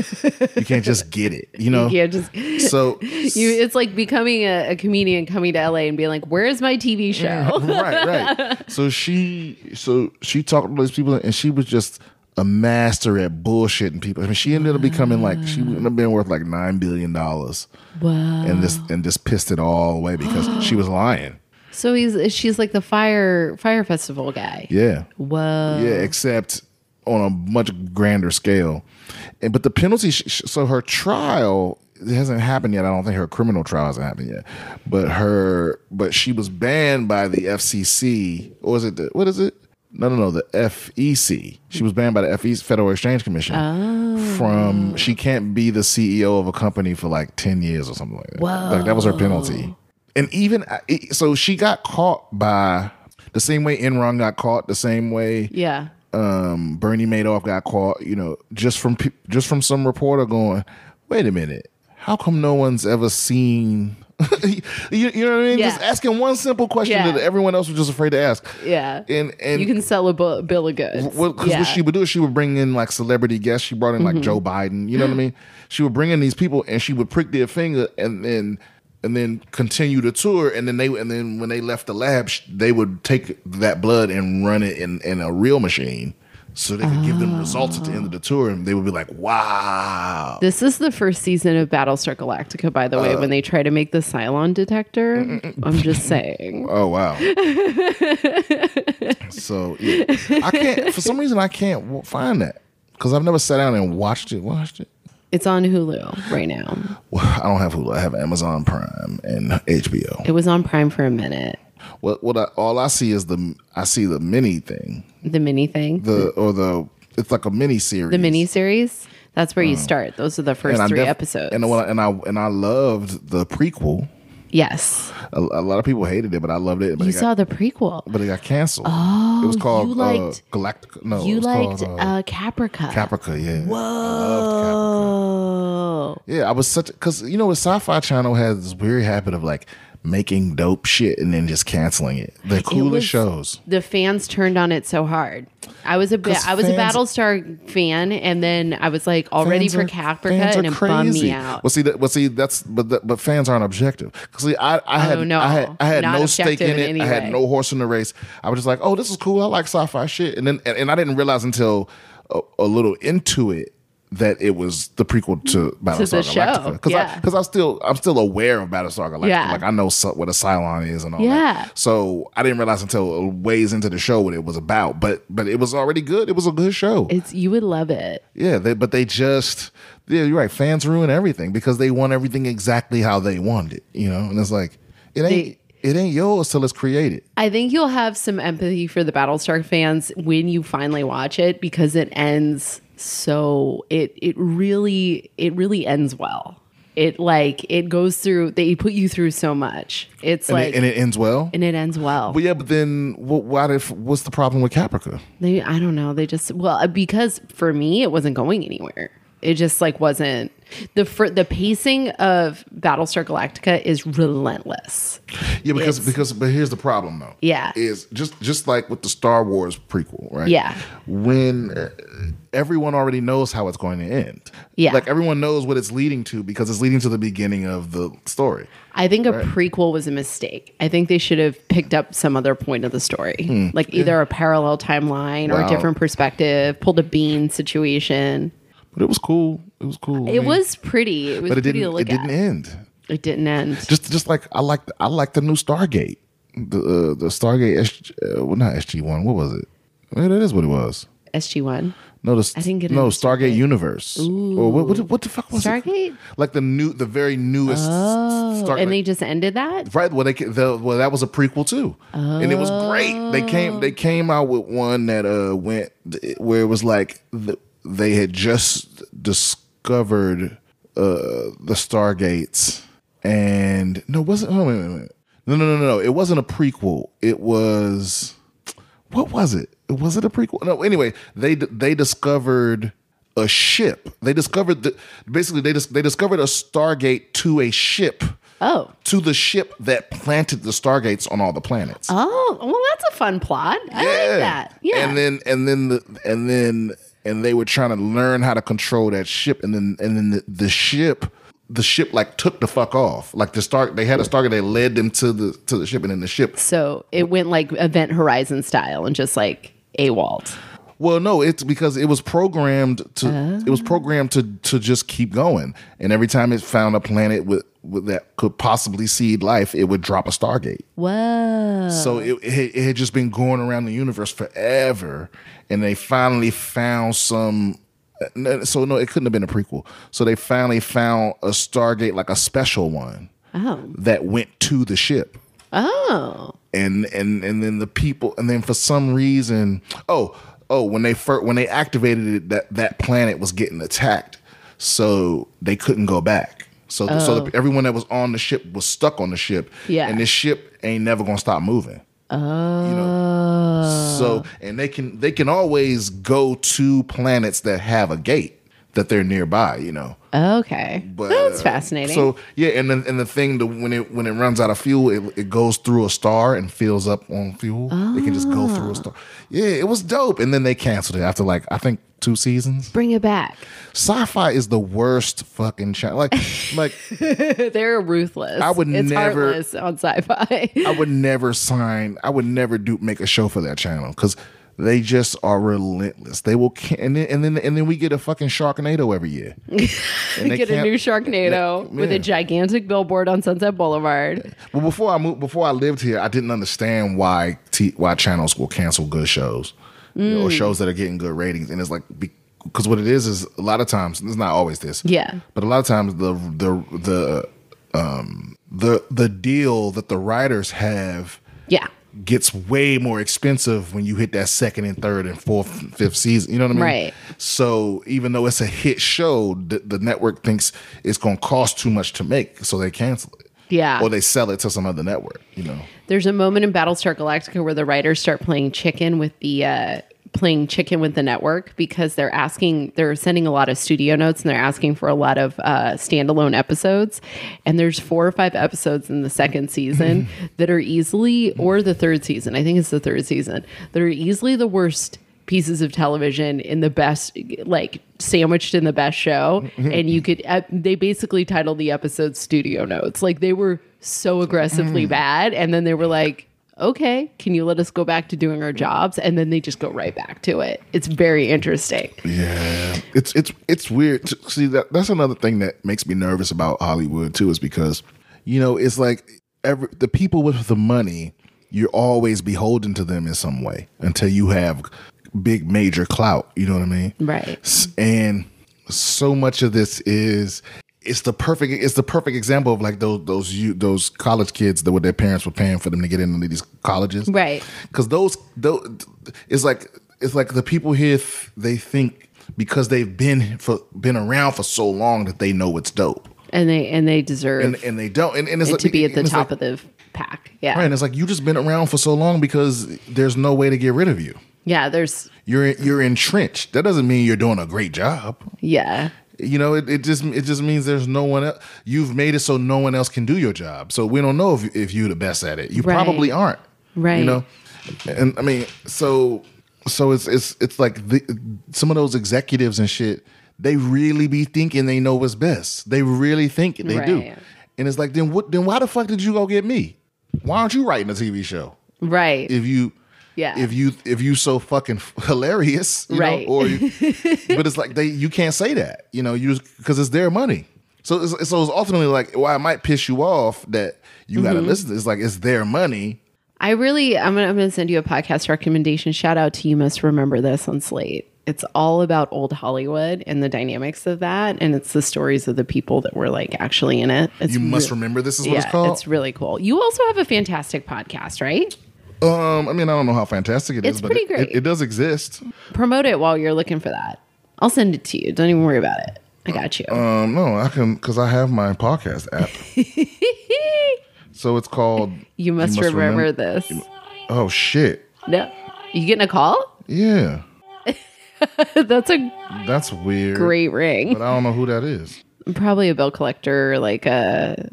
you can't just get it. You know. Yeah, just So you. It's like becoming a, a comedian coming to LA and being like, "Where's my TV show?" right, right. So she, so she talked to these people, and she was just a master at bullshitting people. I mean, she ended up becoming like she ended up being worth like nine billion dollars, Wow. and this and just pissed it all away because she was lying. So he's she's like the fire Fyre Festival guy. Yeah, Whoa. yeah, except on a much grander scale. And but the penalty, so her trial it hasn't happened yet. I don't think her criminal trial hasn't happened yet. But her, but she was banned by the FCC, or is it the, what is it? No, no, no, the FEC. She was banned by the FEC, Federal Exchange Commission. Oh. From she can't be the CEO of a company for like ten years or something like that. Like that was her penalty. And even uh, so, she got caught by the same way Enron got caught, the same way Yeah. um, Bernie Madoff got caught, you know, just from just from some reporter going, "Wait a minute, how come no one's ever seen?" you, you know what I mean? Yeah. Just asking one simple question Yeah. that everyone else was just afraid to ask. Yeah. And and you can sell a bu- bill of goods. well, because yeah. Mm-hmm. what she would do is she would bring in like celebrity guests. She brought in like Joe Biden. You know what I mean? She would bring in these people and she would prick their finger and then and then continue the tour. And then they and then when they left the lab, they would take that blood and run it in in a real machine. So they could give them results at the end of the ah. tour, and they would be like, "Wow!" This is the first season of Battlestar Galactica, by the way, Uh, when they try to make the Cylon detector. Mm, mm, mm. I'm just saying. Oh wow! so yeah, I can't. For some reason, I can't find that because I've never sat down and watched it. Watched it. It's on Hulu right now. Well, I don't have Hulu. I have Amazon Prime and HBO. It was on Prime for a minute. What what I, all I see is the I see the mini thing. The mini thing, The or the it's like a mini series. the mini series. That's where you start. Those are the first I three def- episodes. And I- and I and I loved the prequel. yes, A, a lot of people hated it, but I loved it. But you it got, saw the prequel. but it got canceled. Oh, it was called you liked- uh, Galactica. No, you liked called, uh, uh, Caprica. Caprica. Yeah. Whoa. Oh, Yeah, I was such because you know, the Sci-Fi Channel has this weird habit of like making dope shit and then just canceling it. The coolest was- shows. the fans turned on it so hard. I was a ba- I was a Battlestar fan, and then I was like all ready for Caprica, and it bummed me out. Well, see, that, well, see, that's but the, but fans aren't objective. Because see, I, I oh, had Oh, no. I had I had Not no stake in in it. any I had way. no horse in the race. I was just like, oh, this is cool. I like sci-fi shit, and then and, and I didn't realize until a, a little into it that it was the prequel to Battlestar Galactica. Because yeah. because I, still I'm still aware of Battlestar Galactica. Yeah. Like I know so, what a Cylon is and all Yeah. that. So I didn't realize until ways into the show what it was about. But but it was already good. It was a good show. It's you would love it. Yeah, they, but they just yeah, you're right. Fans ruin everything because they want everything exactly how they want it. You know, and it's like it ain't it ain't yours till it's created. I think you'll have some empathy for the Battlestar fans when you finally watch it because it ends so it it really it really ends well. It like it goes through they put you through so much. It's And, like it, and it ends well. and it ends well. But yeah, but then what? Why did? What's the problem with Caprica? They I don't know. They just well uh, because for me it wasn't going anywhere. It just like wasn't the the pacing of Battlestar Galactica is relentless. Yeah, because It's- because but here's the problem though. Yeah. is just just like with the Star Wars prequel, right? Yeah. when uh, everyone already knows how it's going to end. Yeah. like everyone knows what it's leading to because it's leading to the beginning of the story. I think a prequel was a mistake. I think they should have picked up some other point of the story, like either a parallel timeline or Hmm. A different perspective, pulled a bean situation. But it was cool. It was cool. I It mean, was pretty. It was but it pretty didn't. to look It didn't end. It didn't end. Just just like I like I like the new Stargate, the uh, the Stargate S, uh, well not SG one. What was it? Yeah, that is what it was. SG One, No, the I didn't get no into Stargate, Universe. Ooh. Or what, what? What the fuck was Stargate. it? Like the new, the very newest. Oh, Star- and they just ended that. Right. Well, they ca- the, well that was a prequel too, oh. and it was great. They came they came out with one that uh went where it was like the, they had just discovered uh the Stargates, and no, wasn't oh, wait, wait, wait. no no no no no it wasn't a prequel. It was what was it? Was it a prequel? No. Anyway, they they discovered a ship. They discovered the basically they dis- they discovered a Stargate to a ship Oh. to the ship that planted the Stargates on all the planets. Oh, well, that's a fun plot. I like that. Yeah. And then and then the and then and they were trying to learn how to control that ship and then and then the, the ship the ship like took the fuck off. Like the star they had a Stargate that led them to the to the ship and then the ship so it went like Event Horizon style and just like AWOLed. Well, no, it's because it was programmed to it was oh. programmed to to just keep going. And every time it found a planet with, with that could possibly seed life, it would drop a Stargate. Whoa. So it, it, had- it had just been going around the universe forever, and they finally found some. So no, it couldn't have been a prequel. So they finally found a Stargate, like a special one, Oh. that went to the ship, Oh. and and and then the people, and then for some reason, oh oh, when they first when they activated it, that that planet was getting attacked, so they couldn't go back. So so the, oh. everyone that was on the ship was stuck on the ship, Yeah. and this ship ain't never gonna stop moving. Oh. You know, so oh. and they can they can always go to planets that have a gate that they're nearby. You know, Okay. but that's uh, fascinating. So yeah, and then and the thing the, when it when it runs out of fuel, it, it goes through a star and fills up on fuel. It can just go through a star. Yeah, it was dope. And then they canceled it after like I think two seasons. Bring it back. Sci-fi is the worst fucking channel. Like like They're ruthless. I would it's never- heartless on sci-fi. I would never sign. I would never do make a show for that channel because they just are relentless. They will, and then and then and then we get a fucking Sharknado every year. They Get a new Sharknado with yeah. a gigantic billboard on Sunset Boulevard. Well, before I moved, before I lived here, I didn't understand why t- why channels will cancel good shows you Mm. know, or shows that are getting good ratings, and it's like because what it is is a lot of times it's not always this, Yeah. but a lot of times the the the um the the deal that the writers have Yeah. Gets way more expensive when you hit that second and third and fourth and fifth season. You know what I mean? Right. So even though it's a hit show, the, the network thinks it's going to cost too much to make, so they cancel it. Yeah. Or they sell it to some other network. You know. There's a moment in Battlestar Galactica where the writers start playing chicken with the uh, playing chicken with the network because they're asking they're sending a lot of studio notes and they're asking for a lot of uh, standalone episodes. And there's four or five episodes in the second season that are easily or the third season I think it's the third season that are easily the worst pieces of television in the best like sandwiched in the best show. And you could uh, they basically titled the episode studio notes. Like they were so aggressively bad. And then they were like okay can you let us go back to doing our jobs and then they just go right back to it it's very interesting Yeah, it's it's it's weird. See that that's another thing that makes me nervous about Hollywood too, is because you know it's like every the people with the money, you're always beholden to them in some way until you have big major clout. You know what I mean? right And so much of this is it's the perfect it's the perfect example of like those those you those college kids that what their parents were paying for them to get into these colleges. Right. because those those it's like it's like the people here they think because they've been for been around for so long that they know it's dope. And they and they deserve and and they don't. And, and it's it like, to be at the top like, of the pack. Yeah. Right and it's like you just been around for so long because there's no way to get rid of you. Yeah there's you're you're entrenched. That doesn't mean you're doing a great job. Yeah you know it, it just it just means there's no one else you've made it so no one else can do your job. So we don't know if, if you're the best at it. You Right. probably aren't Right. you know? And i mean so so it's it's it's like the, some of those executives and shit they really be thinking they know what's best. They really think they do. And it's like then what then why the fuck did you go get me? Why aren't you writing a tv show? Right. If you Yeah. if you if you so fucking hilarious you Right. know or you, but it's like they you can't say that you know you because it's their money so it's, so it's ultimately like well it might piss you off that you Mm-hmm. gotta listen to it's like it's their money I really, I'm gonna, I'm gonna send you a podcast recommendation. Shout out to you must remember this on Slate. It's all about old Hollywood and the dynamics of that, and it's the stories of the people that were like actually in it. It's you must re- remember this is what yeah, it's called it's really cool. You also have a fantastic podcast, right? Um i mean i don't know how fantastic it is, It's but pretty it, great. it, it does exist Promote it while you're looking for that. I'll send it to you. Don't even worry about it. I got you. um no i can because i have my podcast app so it's called you must, remember Remem- this. oh shit No, you getting a call? yeah That's a That's weird. great ring. But I don't know who that is. Probably a bill collector, like a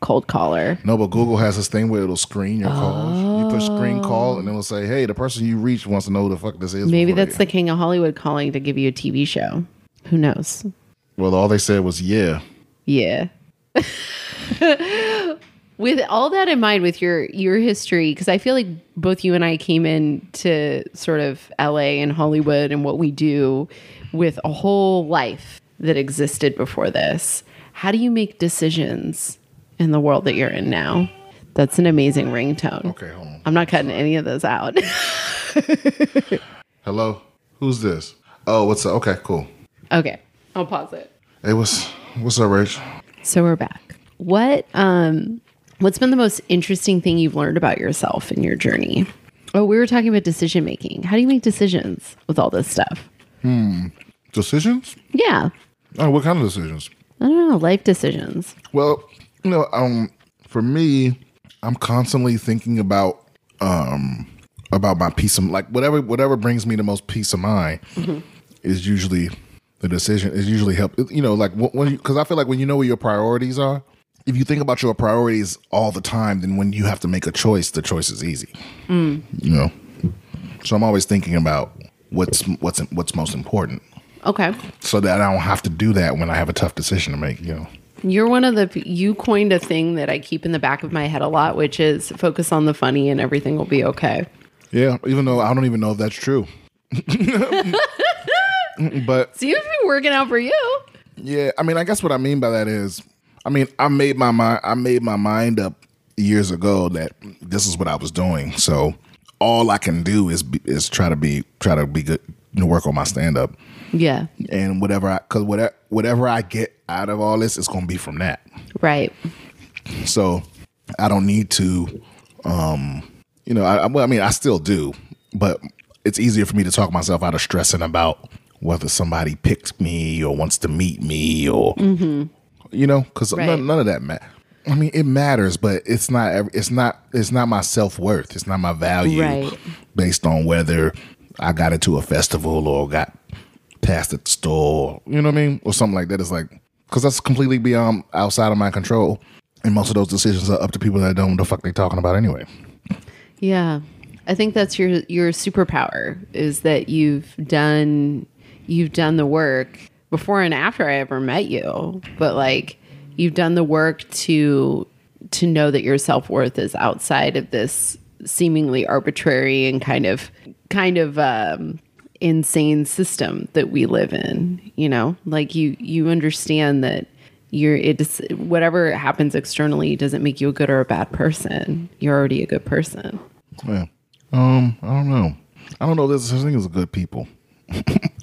cold caller. No, but Google has this thing where it'll screen your calls. You push screen oh. call and it'll say, "Hey, the person you reached wants to know who the fuck this is." Maybe that's they- the king of Hollywood calling to give you a TV show. Who knows? Well, all they said was, "Yeah." Yeah. with all that in mind, with your your history, because I feel like both you and I came in to sort of LA and Hollywood and what we do with a whole life that existed before this. How do you make decisions in the world that you're in now? That's an amazing ringtone. Okay, hold on. I'm not cutting any of those out. Hello, who's this? Oh, what's up? Okay, cool. okay, I'll pause it. Hey, what's what's up, Rach? So we're back. What um what's been the most interesting thing you've learned about yourself in your journey? Oh, we were talking about decision making. How do you make decisions with all this stuff? Decisions? Yeah. Oh, what kind of decisions? I don't know, life decisions. Well, you know, um, for me, I'm constantly thinking about um about my peace of like whatever whatever brings me the most peace of mind is usually the decision is usually help you know like wh- when because I feel like when you know where your priorities are, if you think about your priorities all the time, then when you have to make a choice, the choice is easy. You know, so I'm always thinking about what's what's what's most important, Okay. so that I don't have to do that when I have a tough decision to make. You know. You're one of the you coined a thing that I keep in the back of my head a lot, which is focus on the funny and everything will be okay. Yeah, even though I don't even know if that's true. but Seems to be working out for you. yeah, I mean, I guess what I mean by that is, I mean, I made my mind, I made my mind up years ago that this is what I was doing. So all I can do is is try to be try to be good, work on my stand up, Yeah. and whatever I because whatever whatever I get out of all this is going to be from that. Right. So I don't need to, um, you know, I, I- well, I mean, I still do, but it's easier for me to talk myself out of stressing about whether somebody picks me or wants to meet me or, you know, because Right. none, none of that matters. I mean, it matters, but it's not. It's not. It's not my self worth. It's not my value Right. based on whether I got into a festival or got past the store. You know what I mean, or something like that. It's like because that's completely beyond outside of my control, and most of those decisions are up to people that don't know the fuck they talking about anyway. Yeah. I think that's your your superpower is that you've done you've done the work before and after I ever met you, but like you've done the work to to know that your self-worth is outside of this seemingly arbitrary and kind of kind of um insane system that we live in, you know? Like you you understand that you're it's whatever happens externally doesn't make you a good or a bad person. You're already a good person. Yeah. Um, I don't know. I don't know. There's such thing as good people.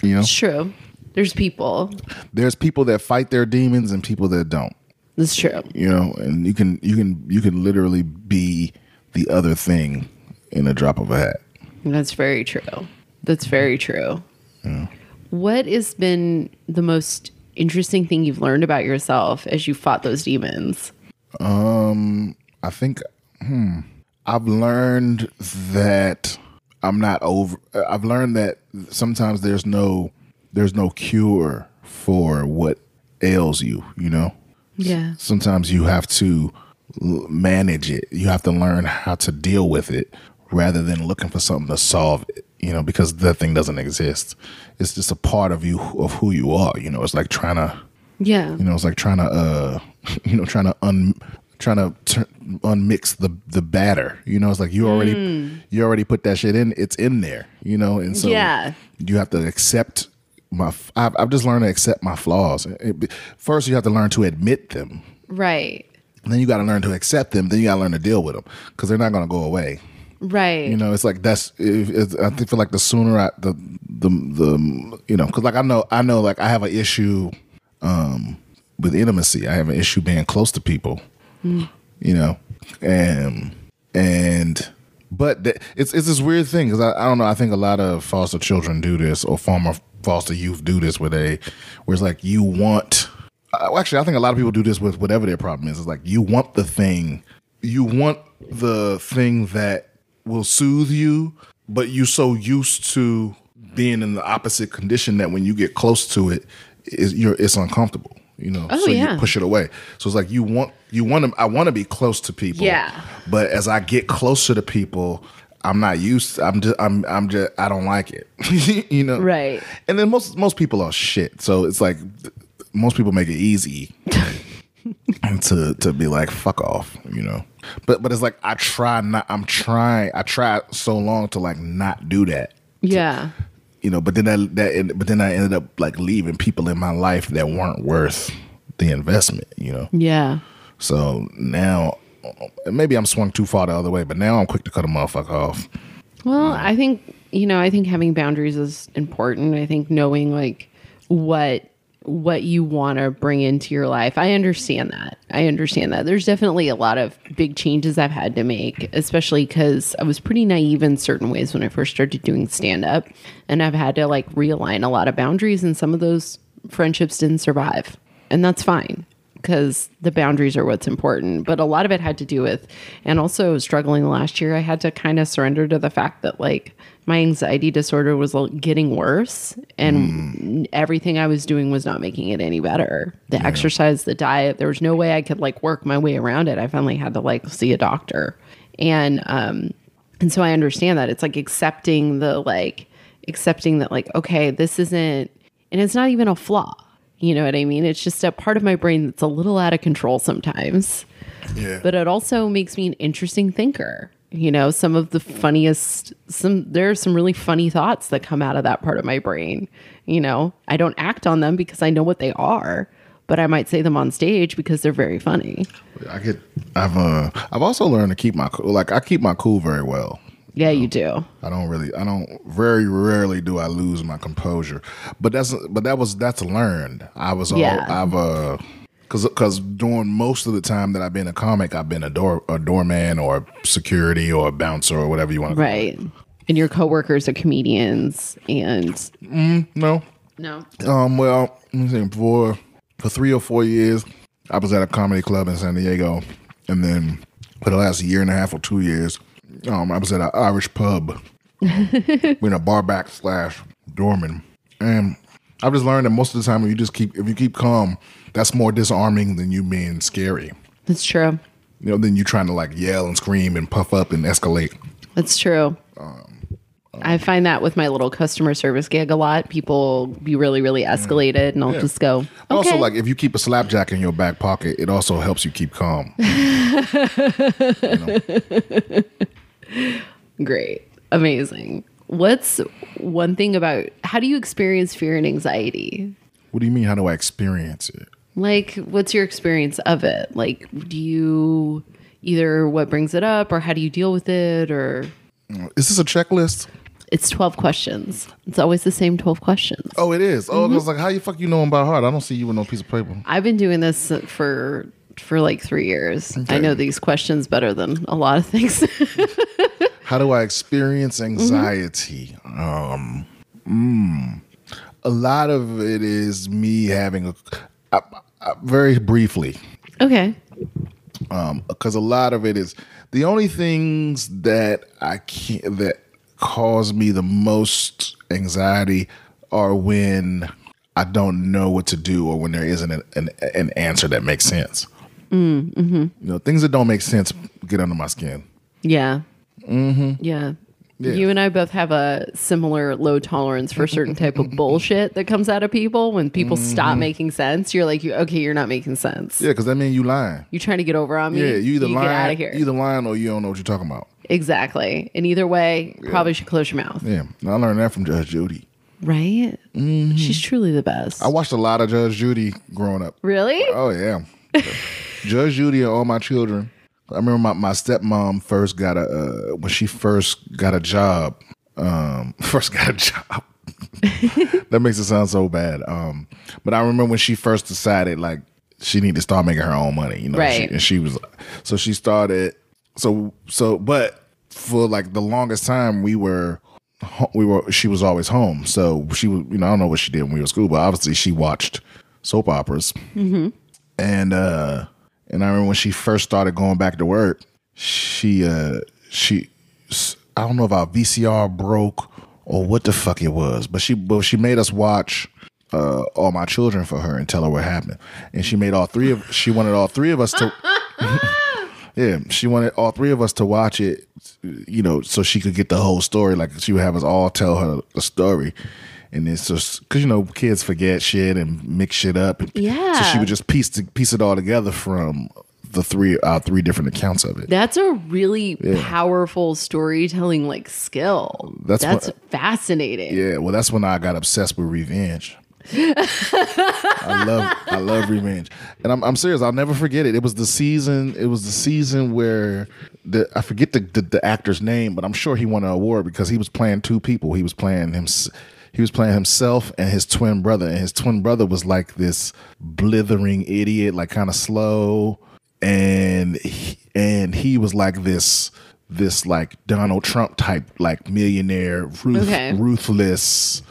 you know, It's true. There's people. there's people that fight their demons and people that don't. that's true. You know, and you can you can you can literally be the other thing in a drop of a hat. That's very true. That's very true. What has been the most interesting thing you've learned about yourself as you fought those demons? Um, I think hmm, I've learned that I'm not over. I've learned that sometimes there's no there's no cure for what ails you. You know, Yeah. sometimes you have to manage it. You have to learn how to deal with it rather than looking for something to solve it. You know, because that thing doesn't exist. It's just a part of you of who you are. You know, it's like trying to Yeah. you know, it's like trying to, uh, you know, trying to un, trying to tur unmix the the batter. You know, it's like you already you already put that shit in. It's in there. You know, and so Yeah. you have to accept my. I've, I've just learned to accept my flaws. It- first, you have to learn to admit them. Right. And then you got to learn to accept them. Then you got to learn to deal with them because they're not going to go away. Right. You know, it's like that's. If, it's, I think feel like the sooner I the the the you know because like I know I know like I have an issue um with intimacy. I have an issue being close to people. You know, and and but th- it's it's this weird thing because I, I don't know. I think a lot of foster children do this or former foster youth do this where they where it's like you want. Actually, I think a lot of people do this with whatever their problem is. It's like you want the thing, you want the thing that will soothe you, but you're so used to being in the opposite condition that when you get close to it, it, is you're it's uncomfortable. You know, Oh, so yeah. you push it away. So it's like you want you want to. I want to be close to people. Yeah. But as I get closer to people, I'm not used. I'm just. I'm. I'm just. I don't like it. you know. Right. And then most most people are shit. So it's like most people make it easy to to be like fuck off. You know. But but it's like I try not. I'm trying. I try so long to like not do that Yeah. you know but then that, that but then i ended up like leaving people in my life that weren't worth the investment you know Yeah. so now maybe i'm swung too far the other way but now i'm quick to cut a motherfucker off Well, I think you know, I think having boundaries is important. I think knowing like what what you want to bring into your life. I understand that. I understand that. There's definitely a lot of big changes I've had to make, especially cuz I was pretty naive in certain ways when I first started doing stand up, and I've had to like realign a lot of boundaries and some of those friendships didn't survive. And that's fine because the boundaries are what's important. But a lot of it had to do with, and also struggling last year, I had to kind of surrender to the fact that like my anxiety disorder was l- getting worse and everything I was doing was not making it any better. The exercise, the diet, there was no way I could like work my way around it. I finally had to like see a doctor. And, um, and so I understand that it's like accepting the like, accepting that like, okay, this isn't, and it's not even a flaw. You know what I mean? It's just a part of my brain that's a little out of control sometimes. yeah But it also makes me an interesting thinker. You know, some of the funniest some there are some really funny thoughts that come out of that part of my brain. You know, I don't act on them because I know what they are, but I might say them on stage because they're very funny. i get i've uh i've also learned to keep my cool like i keep my cool very well Yeah, you do. I don't really, I don't, very rarely do I lose my composure. But that's, but that was, that's learned. I was, all, Yeah. I've, uh, cause, cause during most of the time that I've been a comic, I've been a door, a doorman or security or a bouncer or whatever you want to call it. Right. And your coworkers are comedians and No. no. Um, well, let me think, for, for three or four years, I was at a comedy club in San Diego. And then for the last year and a half or two years, um, I was at an Irish pub, being a bar back slash doorman. And I've just learned that most of the time, if you just keep, if you keep calm, that's more disarming than you being scary. That's true. You know, than you trying to like yell and scream and puff up and escalate. That's true. Um, um, I find that with my little customer service gig a lot. People be really, really mm. escalated, and I'll just go. Okay. Also, like if you keep a slapjack in your back pocket, it also helps you keep calm. Great. Amazing. What's one thing about how do you experience fear and anxiety? what do you mean? How do I experience it? Like, what's your experience of it? Like, do you either what brings it up or how do you deal with it? Or Is this a checklist? it's 12 questions. It's always the same 12 questions. Oh, it is. Oh, Mm-hmm. it's like how you fuck you know about heart? I don't see you with no piece of paper. I've been doing this for for like three years. I know these questions better than a lot of things. How do I experience anxiety? Um, mm, a lot of it is me having a I, I, very briefly okay. because a lot of it is the only things that I can't that cause me the most anxiety are when I don't know what to do or when there isn't an an, an answer that makes sense. Mm-hmm. You know, things that don't make sense get under my skin. Yeah. Mm-hmm. Yeah. Yeah. You and I both have a similar low tolerance for certain type of bullshit that comes out of people. When people stop mm-hmm. making sense, you're like, okay, you're not making sense. Yeah, because that means you lying. You're trying to get over on me. Yeah, you either get out of here. either lying or you don't know what you're talking about. Exactly. And either way, probably should close your mouth. Yeah, I learned that from Judge Judy. Right? Mm-hmm. She's truly the best. I watched a lot of Judge Judy growing up. really? Oh yeah, Judge Judy and all my children. I remember my, my stepmom first got a uh, when she first got a job. Um, first got a job. that makes it sound so bad. Um, but I remember when she first decided like she needed to start making her own money. You know, Right. She, and she was so she started. So so, but for like the longest time we were we were she was always home so she was you know i don't know what she did when we were school but obviously she watched soap operas and uh and i remember when she first started going back to work she uh she I don't know if our vcr broke or what the fuck it was. But she but she made us watch uh, all my children for her and tell her what happened. And she made all three of she wanted all three of us to Yeah, she wanted all three of us to watch it, you know, so she could get the whole story. Like she would have us all tell her the story. And it's just because you know kids forget shit and mix shit up. Yeah. So she would just piece to, piece it all together from the three uh, three different accounts of it. That's a really powerful storytelling like skill. That's That's what- fascinating. Yeah, well, that's when I got obsessed with revenge. I love I love revenge, and I'm I'm serious. I'll never forget it. It was the season. It was the season where the I forget the the, the actor's name, but I'm sure he won an award because he was playing two people. He was playing him. He was playing himself and his twin brother, and his twin brother was like this blithering idiot, like kind of slow, and he, and he was like this this like Donald Trump type, like millionaire, ruth, Okay. ruthless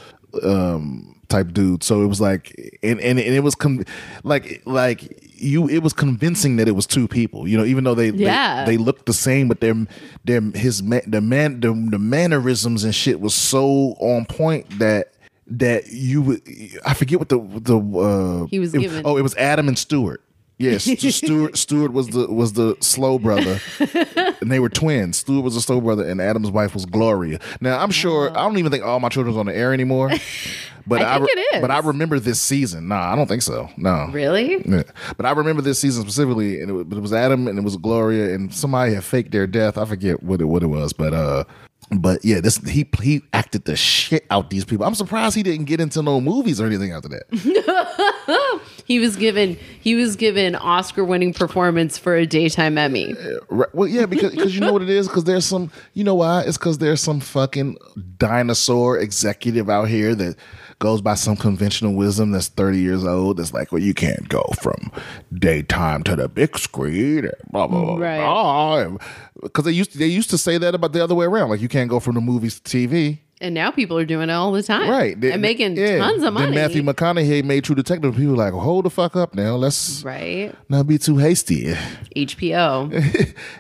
um type dude so it was like and and, and it was con- like like you it was convincing that it was two people you know even though they Yeah. they, they looked the same but their their his ma- the man the, the mannerisms and shit was so on point that that you would I forget what the the uh He was it- oh it was Adam and Stuart Yes, Stuart. Stuart was the was the slow brother, and they were twins. Stuart was the slow brother, and Adam's wife was Gloria. Now I'm sure I don't even think all my children's on the air anymore, but I think re- it is. But I remember this season. Nah, I don't think so. No, Really? Yeah. But I remember this season specifically, and it was, it was Adam and it was Gloria, and somebody had faked their death. I forget what it what it was, but uh, but yeah, this he he acted the shit out these people. I'm surprised he didn't get into no movies or anything after that. He was given he was given Oscar winning performance for a daytime Emmy. Uh, right. Well, yeah, because because you know what it is. Because there's some, you know why? It's because there's some fucking dinosaur executive out here that goes by some conventional wisdom that's 30 years old. That's like, well, you can't go from daytime to the big screen. Blah blah blah. Right. Because they used to, they used to say that about the other way around. Like you can't go from the movies to TV. And now people are doing it all the time. Right. They- And making yeah. tons of money. Then Matthew McConaughey made True Detective. People like, hold the fuck up now. Let's right? not be too hasty. HBO.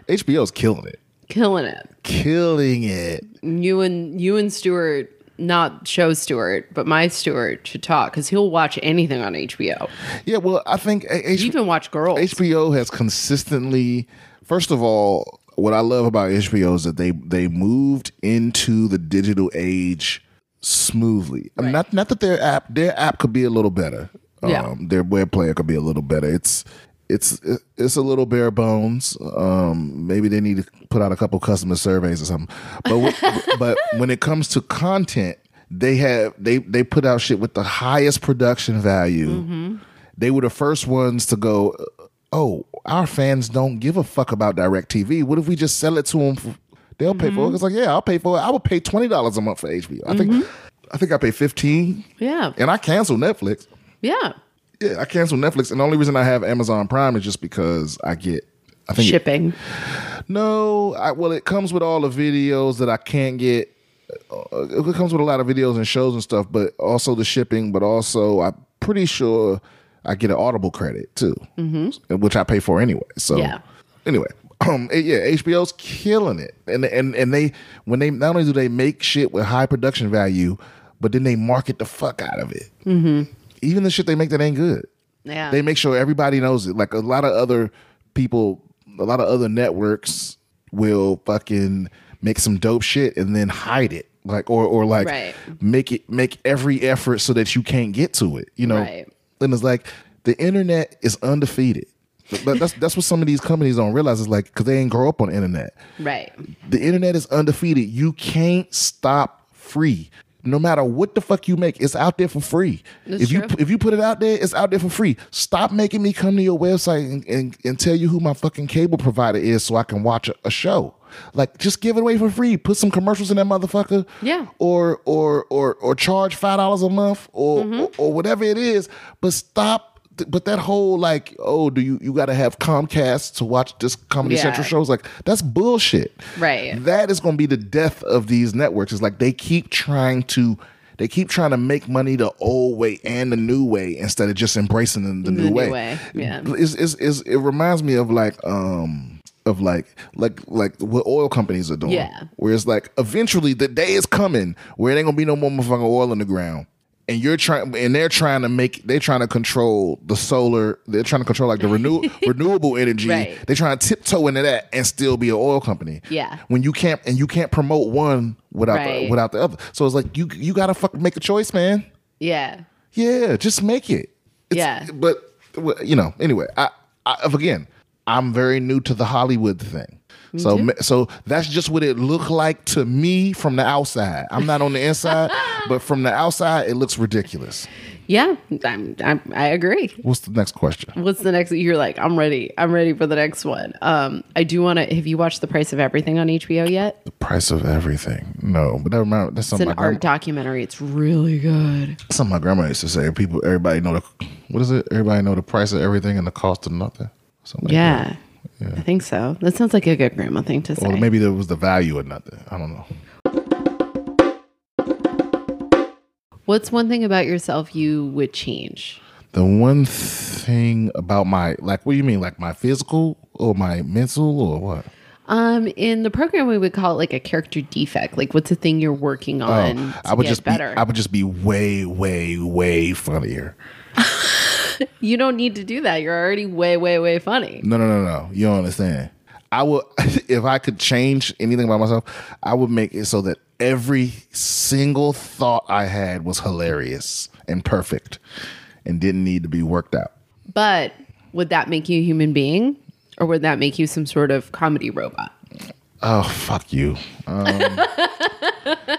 HBO's killing it. killing it. Killing it. You and you and Stewart, not show Stewart, but my Stewart should talk because he'll watch anything on HBO. Yeah, well, I think A- H- You even watch girls. HBO has consistently. First of all, what I love about HBO is that they they moved into the digital age smoothly. I mean, not not that their app their app could be a little better. Yeah. Um, their web player could be a little better. It's it's it's a little bare bones. Um, maybe they need to put out a couple customer surveys or something. But w- but when it comes to content, they have they they put out shit with the highest production value. They were the first ones to go. Oh, our fans don't give a fuck about DirecTV. What if we just sell it to them? For, they'll pay for it. It's like yeah, I'll pay for it. I would pay twenty dollars a month for HBO. I think I think I pay fifteen, yeah. and I cancel Netflix. Yeah. Yeah, I cancel Netflix, and the only reason I have Amazon Prime is just because I get. I think it- Shipping. no, I, well, it comes with all the videos that I can't get. Uh, it comes with a lot of videos and shows and stuff, but also the shipping. But also, I'm pretty sure I get an Audible credit too, mm-hmm. which I pay for anyway. So Yeah. anyway, um, yeah, HBO's killing it, and and and they when they not only do they make shit with high production value, but then they market the fuck out of it. Mm-hmm. Even the shit they make that ain't good Yeah. they make sure everybody knows it. Like a lot of other people, a lot of other networks will fucking make some dope shit and then hide it. Like or or like Right. make it make every effort so that you can't get to it. You know? Right. And it's like the internet is undefeated. But that's that's what some of these companies don't realize is like because they ain't grow up on the internet. right. The internet is undefeated. You can't stop free. No matter what the fuck you make, it's out there for free. That's if you if you put it out there, it's out there for free. Stop making me come to your website and, and, and tell you who my fucking cable provider is so I can watch a, a show. Like just give it away for free. Put some commercials in that motherfucker. Yeah. Or or or or charge five dollars a month or, Mm-hmm. or or whatever it is. But stop but that whole like, oh, do you you gotta have Comcast to watch this Comedy Yeah. Central shows? Like that's bullshit. Right. That is gonna be the death of these networks. It's like they keep trying to they keep trying to make money the old way and the new way instead of just embracing the, the, The new, new way. way, yeah. It's, it's, it's, it reminds me of like um of like like like what oil companies are doing. Yeah. Where it's like eventually the day is coming where it ain't gonna be no more motherfucking oil in the ground. And you're trying and they're trying to make they're trying to control the solar, they're trying to control like the renew, renewable energy. Right. They're trying to tiptoe into that and still be an oil company. Yeah. When you can't and you can't promote one without Right. the, without the other. So it's like you you gotta fuck make a choice, man. Yeah. Yeah, just make it. It's- Yeah. But you know, anyway, I, I again, I'm very new to the Hollywood thing. So ma- so that's just what it looked like to me from the outside. I'm not on the inside, but from the outside it looks ridiculous. Yeah. I'm, I'm, I agree. What's the next question? What's the next? You're like, I'm ready. I'm ready for the next one. Um, I do want to. Have you watched The Price of Everything on HBO yet? The price of everything. No, but never mind. That's It's an my, grandma, art documentary. It's really good. something my grandma used to say. People, everybody know the what is it? Everybody know the price of everything and the cost of nothing. Something like Yeah. I think so. That sounds like a good grandma thing to say. Or maybe there was the value of nothing. I don't know. What's one thing about yourself you would change? The one thing about my like, what do you mean, like my physical or my mental or what? Um, in the program, we would call it like a character defect. Like, what's the thing you're working on to Oh, I would just better? be, I would just be way, way, way funnier. you don't need to do that. You're already way, way, way funny. No, no, no, no. You don't understand. I would, if I could change anything about myself, I would make it so that every single thought I had was hilarious and perfect, and didn't need to be worked out. But would that make you a human being, or would that make you some sort of comedy robot? Oh fuck you. Um,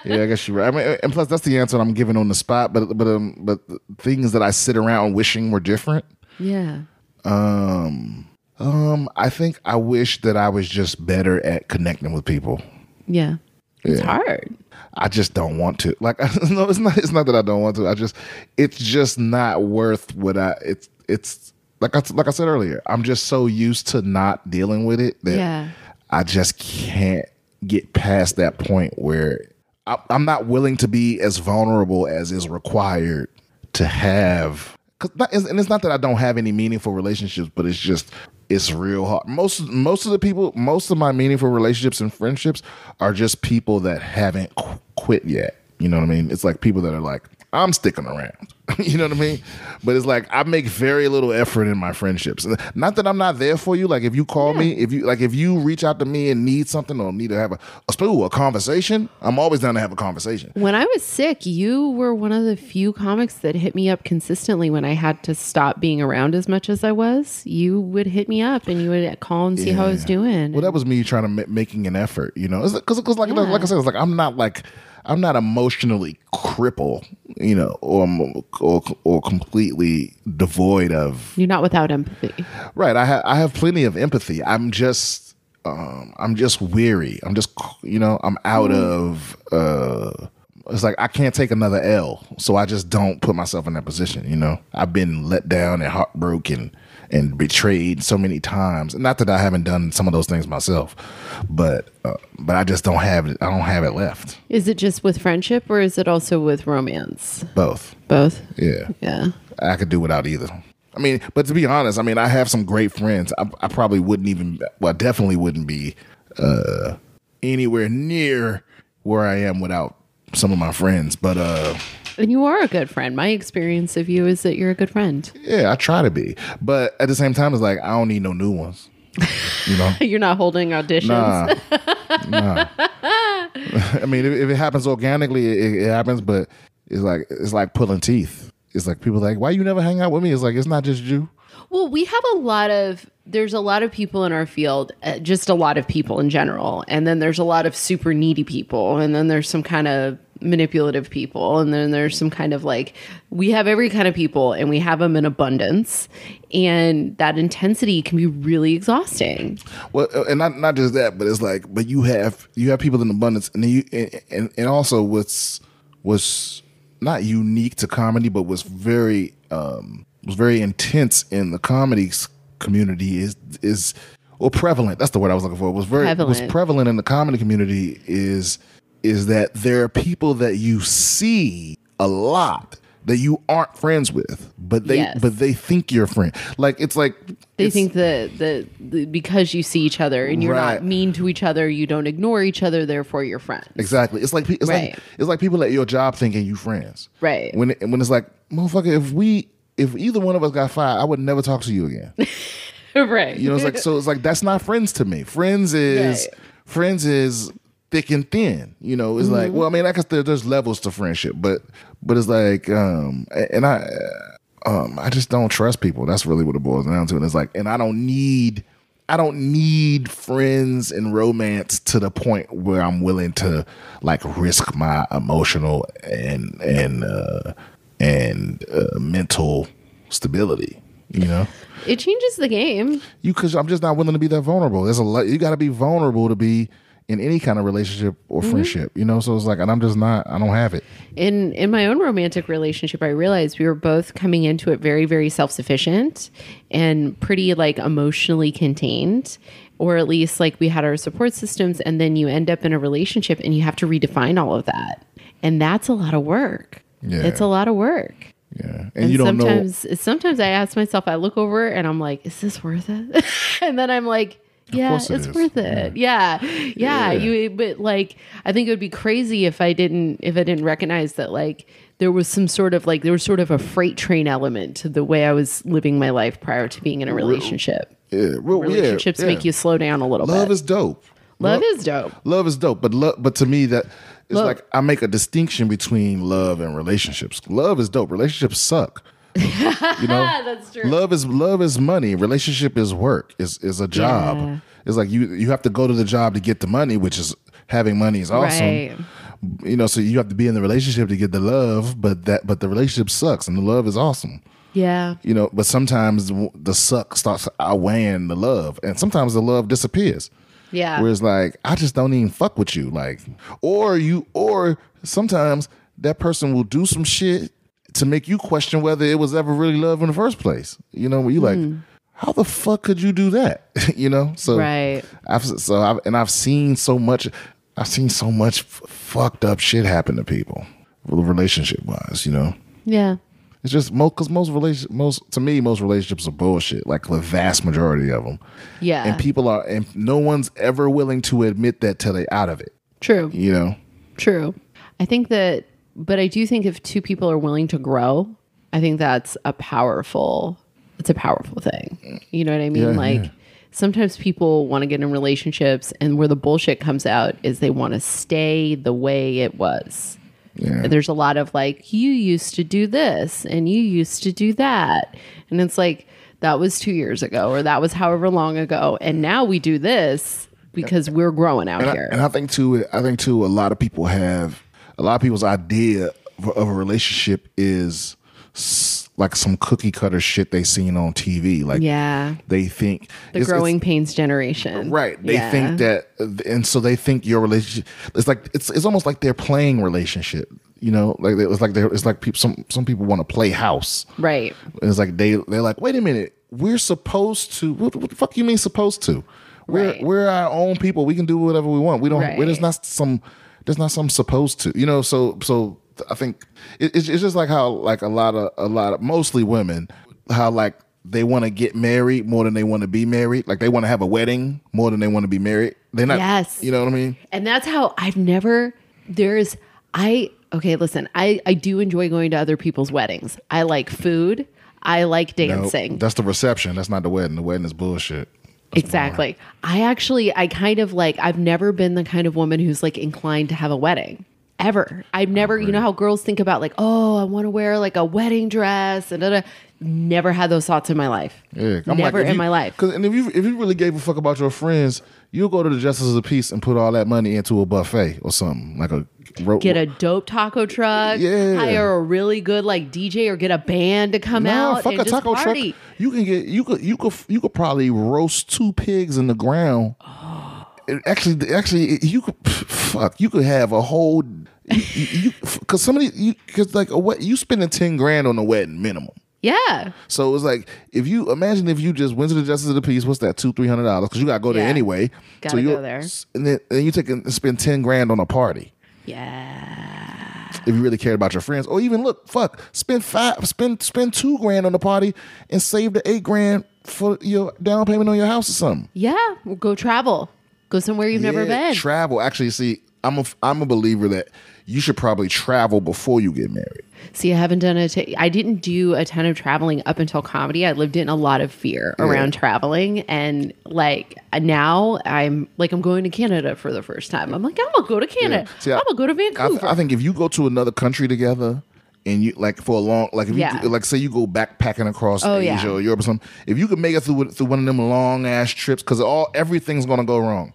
yeah, I guess you're right. I mean, and plus that's the answer I'm giving on the spot. But but um, but things that I sit around wishing were different. Yeah. Um, um, I think I wish that I was just better at connecting with people. Yeah. It's Yeah. hard. I just don't want to. Like, no, it's not. It's not that I don't want to. I just, it's just not worth what I. It's, it's like I, like I said earlier. I'm just so used to not dealing with it that Yeah. I just can't get past that point where I, I'm not willing to be as vulnerable as is required to have. And it's not that I don't have any meaningful relationships, but it's just it's real hard. Most most of the people, most of my meaningful relationships and friendships are just people that haven't qu- quit yet. You know what I mean? It's like people that are like, I'm sticking around. you know what I mean? But it's like I make very little effort in my friendships. Not that I'm not there for you. Like if you call me, if you like if you reach out to me and need something or need to have a a, ooh, a conversation, I'm always down to have a conversation. When I was sick, you were one of the few comics that hit me up consistently when I had to stop being around as much as I was. You would hit me up and you would call and see how I was doing. Well, that was me trying to ma- making an effort, you know, because because like like I said, it's like I'm not like I'm not emotionally crippled, you know, or or or completely devoid of You're not without empathy. right. I have I have plenty of empathy. I'm just um I'm just weary. I'm just you know I'm out of uh. It's like I can't take another L, so I just don't put myself in that position. You know, I've been let down and heartbroken and betrayed so many times. Not that I haven't done some of those things myself, but uh, but I just don't have it. I don't have it left. Is it just with friendship or is it also with romance? Both. Both. Yeah. Yeah. I could do without either. I mean, but to be honest, I mean, I have some great friends. I, I probably wouldn't even, well, I definitely wouldn't be uh, anywhere near where I am without some of my friends. But uh, And you are a good friend. My experience of you is that you're a good friend. yeah, I try to be. But at the same time, it's like I don't need no new ones. You know, You're not holding auditions. nah, nah. I mean, if, if it happens organically, it, it happens. But it's like it's like pulling teeth. It's like people like, why you never hang out with me? It's like it's not just you. Well, we have a lot of there's a lot of people in our field, uh, just a lot of people in general, and then there's a lot of super needy people, and then there's some kind of manipulative people, and then there's some kind of like we have every kind of people, and we have them in abundance, and that intensity can be really exhausting. Well, uh, and not not just that, but it's like, but you have you have people in abundance, and you and and, also what's was not unique to comedy, but was very um was very intense in the comedy community is is well prevalent. That's the word I was looking for. It Was very was Prevalent. prevalent in the comedy community is is that there are people that you see a lot that you aren't friends with, but they Yes. but they think you're a friend. Like it's like They it's- think that the, the because you see each other and you're Right. not mean to each other, you don't ignore each other, therefore you're friends. exactly. It's like it's Right. like it's like people at your job thinking you friends. Right. When it, when it's like motherfucker, if we if either one of us got fired, I would never talk to you again. right. You know, it's like so. It's like that's not friends to me. Friends is Right. friends is thick and thin. You know, it's like well, I mean, I guess there, there's levels to friendship, but but it's like um, and I um, I just don't trust people. That's really what it boils down to. And it's like, and I don't need. I don't need friends and romance to the point where I'm willing to like risk my emotional and and uh, and uh, mental stability. You know, it changes the game. you because I'm just not willing to be that vulnerable. There's a lot you got to be vulnerable to be in any kind of relationship or friendship. You know, so it's like, and I'm just not. I don't have it. in in my own romantic relationship i realized we were both coming into it very very self-sufficient and pretty like emotionally contained or at least like we had our support systems and then you end up in a relationship and you have to redefine all of that and that's a lot of work Yeah. it's a lot of work Yeah, and, you don't know. sometimes sometimes i ask myself i look over and i'm like is this worth it and then i'm like yeah it it's is. worth it yeah. yeah Yeah. you but like i think it would be crazy if i didn't if i didn't recognize that like there was some sort of like there was sort of a freight train element to the way i was living my life prior to being in a relationship Yeah, well, relationships yeah. make you slow down a little Love bit Love is dope. love is dope Love is dope, but love, but to me that it's Love. like I make a distinction between love and relationships. Love is dope. Relationships suck. you know, that's true love is love is money. Relationship is work. Is is a job. Yeah. It's like you you have to go to the job to get the money, which is having money is awesome. right You know, so you have to be in the relationship to get the love, but that but the relationship sucks and the love is awesome. yeah You know, but sometimes the suck starts outweighing the love, and sometimes the love disappears. Yeah Where it's like, I just don't even fuck with you. Like, or you, or sometimes that person will do some shit to make you question whether it was ever really love in the first place. You know, where you like, hmm. how the fuck could you do that? you know, so Right. I've so I've and I've seen so much. I've seen so much f- fucked up shit happen to people, relationship wise. You know. yeah It's just most because most relation most to me most relationships are bullshit. Like the vast majority of them. yeah And people are and no one's ever willing to admit that till they out of it. true You know. True. I think that, but I do think if two people are willing to grow, I think that's a powerful, it's a powerful thing. You know what I mean? Yeah, like yeah. sometimes people want to get in relationships and where the bullshit comes out is they want to stay the way it was. Yeah. There's a lot of like, you used to do this and you used to do that. And it's like, that was two years ago or that was however long ago. And now we do this because we're growing out And I, here. and I think too, I think too, a lot of people have a lot of people's idea of of a relationship is s- like some cookie cutter shit they seen on TV. Like yeah. they think The it's- it's- growing pains generation. Right. They Yeah. think that, and so they think your relationship. It's like it's it's almost like they're playing relationship. You know, like it's like they're it's like people. Some some people want to play house. Right. It's like they they're like, wait a minute, we're supposed to. What, what the fuck you mean supposed to? We're Right. we're our own people. We can do whatever we want. We don't. Right. We're there's not some. There's not some supposed to. You know. So so I think it, it's it's just like how like a lot of a lot of mostly women how like they want to get married more than they want to be married. Like they want to have a wedding more than they want to be married. They're not. Yes. You know what I mean? And that's how I've never there's I okay, listen, I I do enjoy going to other people's weddings. I like food. I like No, dancing. that's the reception. That's not the wedding. The wedding is bullshit. exactly. I actually I kind of like I've never been the kind of woman who's like inclined to have a wedding. Ever. I've oh, never, you know how girls think about like, oh, I want to wear like a wedding dress and da, da. never had those thoughts in my life. Yeah, I'm never like, in you- my life. Cause and if you if you really gave a fuck about your friends, you'll go to the Justice of the Peace and put all that money into a buffet or something like a ro- Get a dope taco truck. Yeah. Hire a really good like DJ or get a band to come Nah, out fuck and a taco party. truck. You can get you could you could you could probably roast two pigs in the ground. It actually, actually, you could fuck. You could have a whole you because somebody you because like a wed- you spending ten grand on a wedding minimum. Yeah. So it's like if you imagine if you just went to the Justice of the Peace, what's that two three hundred dollars? Because you got to go there Yeah. anyway. Gotta so you go there. and then and you take and spend ten grand on a party. Yeah. if you really cared about your friends, or even look, fuck, spend five, spend spend two grand on the party and save the eight grand for your down payment on your house or something. Yeah, we'll go travel. Go somewhere you've never been. Travel. Actually, see, I'm a I'm a believer that you should probably travel before you get married. See, I haven't done a. T- I didn't do a ton of traveling up until comedy. I lived in a lot of fear around traveling, and like now I'm like I'm going to Canada for the first time. I'm like I'm gonna go to Canada. See, I- I'm gonna go to I, th- Vancouver. I think if you go to another country together and you like for a long like if Yeah. you like say you go backpacking across Oh, Asia yeah. or Europe or something, if you could make it through through one of them long ass trips, because all everything's gonna go wrong.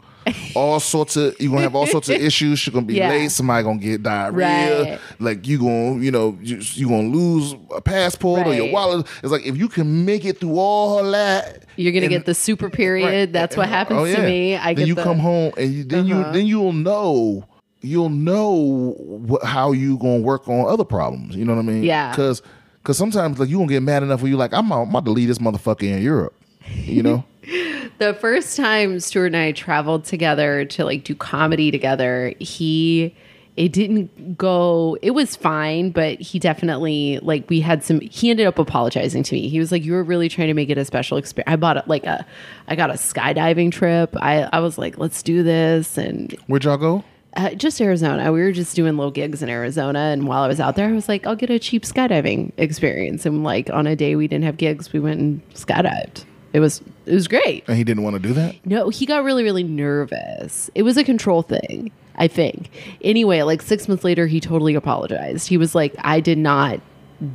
All sorts of you're gonna have all sorts of issues. You're gonna be Yeah. late. Somebody gonna get diarrhea. Right. Like you gonna you know you you gonna lose a passport or your wallet. It's like if you can make it through all that, You're gonna and- get the super period. Right. That's what happens Oh, to me. I then get you the, Uh-huh. come home and you, then you then you'll know you'll know what, how you gonna work on other problems. You know what I mean? Yeah. Because because sometimes like you gonna get mad enough where you like I'm, I'm about to leave this motherfucker in Europe. You know? the first time Stuart and I traveled together to like do comedy together, he it didn't go it was fine, but he definitely like we had some he ended up apologizing to me. He was like, You were really trying to make it a special experience. I bought it like a I got a skydiving trip. I, I was like, let's do this and Where'd y'all go? uh, just Arizona. We were just doing little gigs in Arizona, and while I was out there, I was like, I'll get a cheap skydiving experience. And like on a day we didn't have gigs, we went and skydived. It was it was great. And he didn't want to do that. No, he got really, really nervous. It was a control thing, I think. Anyway, like six months later, he totally apologized. He was like, I did not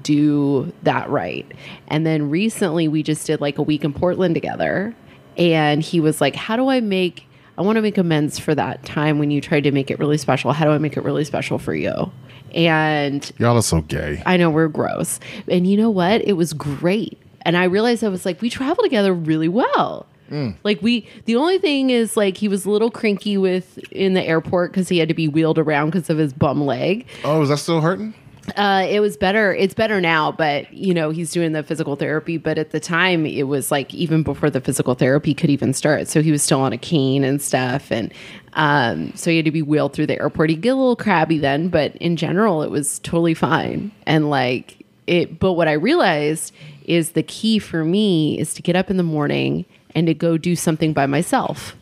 do that right. And then recently, we just did like a week in Portland together. And he was like, How do I make, I want to make amends for that time when you tried to make it really special. How do I make it really special for you? And Y'all are so gay. I know we're gross. And you know what? It was great. And I realized I was like, we travel together really well. Like we, the only thing is like he was a little cranky with in the airport because he had to be wheeled around because of his bum leg. Oh, is that still hurting? Uh, it was better. It's better now, but you know he's doing the physical therapy. But at the time, it was like even before the physical therapy could even start. So he was still on a cane and stuff, and um, so he had to be wheeled through the airport. He get a little crabby then, but in general, it was totally fine. And like it, but what I realized is the key for me is to get up in the morning and to go do something by myself.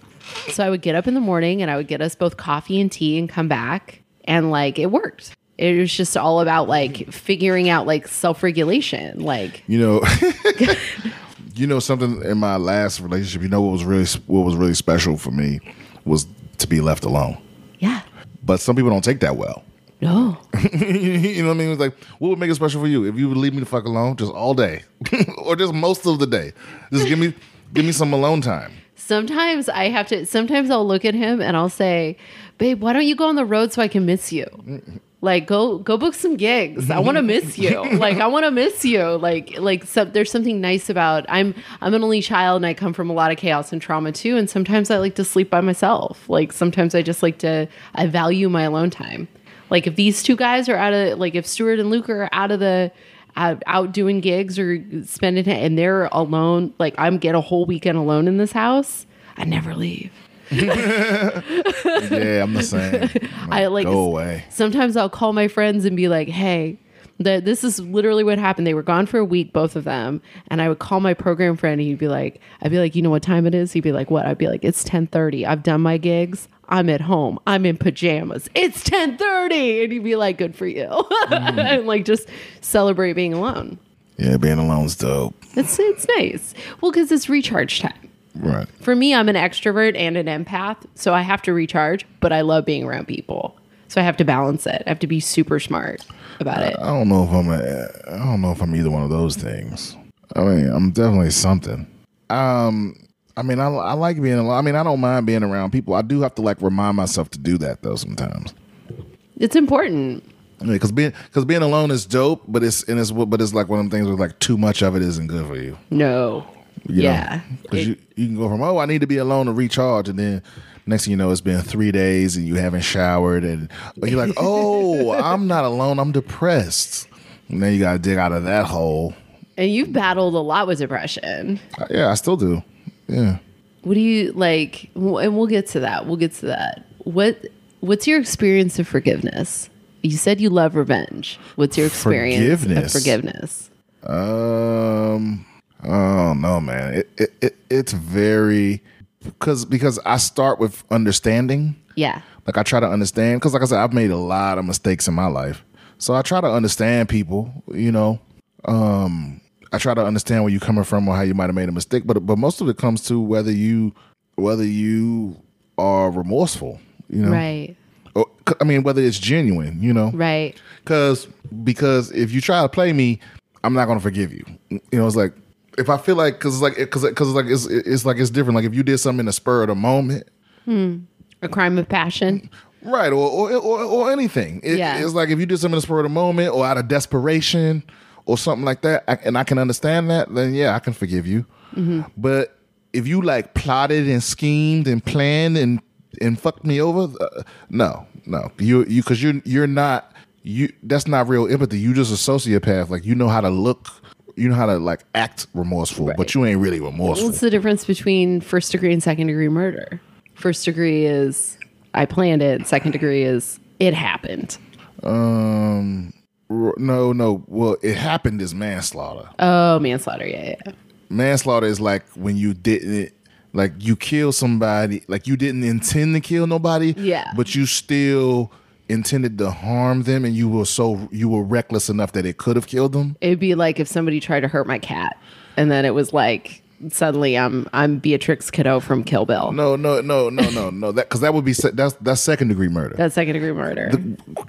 So I would get up in the morning and I would get us both coffee and tea and come back. And like it worked. It was just all about like figuring out like self regulation. Like, You know, you know something in my last relationship. You know what was really what was really special for me was to be left alone. yeah, But some people don't take that well. No. you know what I mean? It was like, what would make it special for you if you would leave me the fuck alone just all day, or just most of the day? Just give me, give me some alone time. Sometimes I have to, sometimes I'll look at him and I'll say, babe, why don't you go on the road so I can miss you? Like go go book some gigs. I want to miss you. Like I want to miss you. Like like so, there's something nice about I'm I'm an only child and I come from a lot of chaos and trauma too. And sometimes I like to sleep by myself. Like sometimes I just like to I value my alone time. Like if these two guys are out of like if Stuart and Luke are out of the out, out doing gigs or spending and they're alone, like I'm get a whole weekend alone in this house. I never leave. Yeah, I'm the same. I like go away. Sometimes I'll call my friends and be like, "Hey, the, this is literally what happened. They were gone for a week, both of them." And I would call my program friend, and he'd be like, "I'd be like, you know what time it is?" He'd be like, "What?" I'd be like, "It's ten thirty. I've done my gigs. I'm at home. I'm in pajamas. It's ten 30. And he'd be like, "Good for you," mm. and like just celebrate being alone. Yeah, being alone's dope. It's it's nice. Well, because it's recharge time. Right. For me, I'm an extrovert and an empath, so I have to recharge, but I love being around people. So I have to balance it. I have to be super smart about it. I don't know if I'm. A, I don't know if I'm either one of those things. I mean, I'm definitely something. Um, I mean, I, I like being alone. I mean, I don't mind being around people. I do have to like remind myself to do that though sometimes. It's important. because being because being alone is dope, but it's and it's but it's like one of them things where like too much of it isn't good for you. No. you yeah. because you, you can go from oh I need to be alone to recharge, and then next thing you know it's been three days and you haven't showered, and you're like oh I'm not alone, I'm depressed, and then you got to dig out of that hole. and you've battled a lot with depression. Uh, Yeah, I still do. Yeah. What do you like? And we'll get to that. We'll get to that. What What's your experience of forgiveness? You said you love revenge. What's your experience Forgiveness. of forgiveness? Um, oh no, man. It, it, it it's very because because I start with understanding. Yeah. Like I try to understand because, like I said, I've made a lot of mistakes in my life. So I try to understand people. You know, um, I try to understand where you're coming from or how you might have made a mistake. But but most of it comes to whether you whether you are remorseful. You know, Right. Or, I mean, whether it's genuine. You know, Right. because because if you try to play me, I'm not gonna forgive you. You know, it's like if I feel like because it's like because because it's like it's it's like it's different. Like if you did something in the spur of the moment, A crime of passion. right, or or or, or anything. It- Yeah. it's like if you did something in the spur of the moment or out of desperation or something like that, I, and I can understand that. Then yeah, I can forgive you. Mm-hmm. But if you like plotted and schemed and planned and and fucked me over, uh, no, no, you you because you're you're not you. That's not real empathy. You just a sociopath. Like you know how to look. You know how to like act remorseful, but you ain't really remorseful. What's the difference between first degree and second degree murder? First degree is I planned it. Second degree is it happened. Um, no, no. Well, it happened is manslaughter. Oh, manslaughter. Yeah, yeah. manslaughter is like when you didn't like you kill somebody like you didn't intend to kill nobody Yeah. but you still intended to harm them and you were so you were reckless enough that it could have killed them? It'd be like if somebody tried to hurt my cat, and then it was like suddenly I'm I'm Beatrix Kiddo from Kill Bill. no no no no no no. That because that would be se- that's that's second degree murder. That's second degree murder.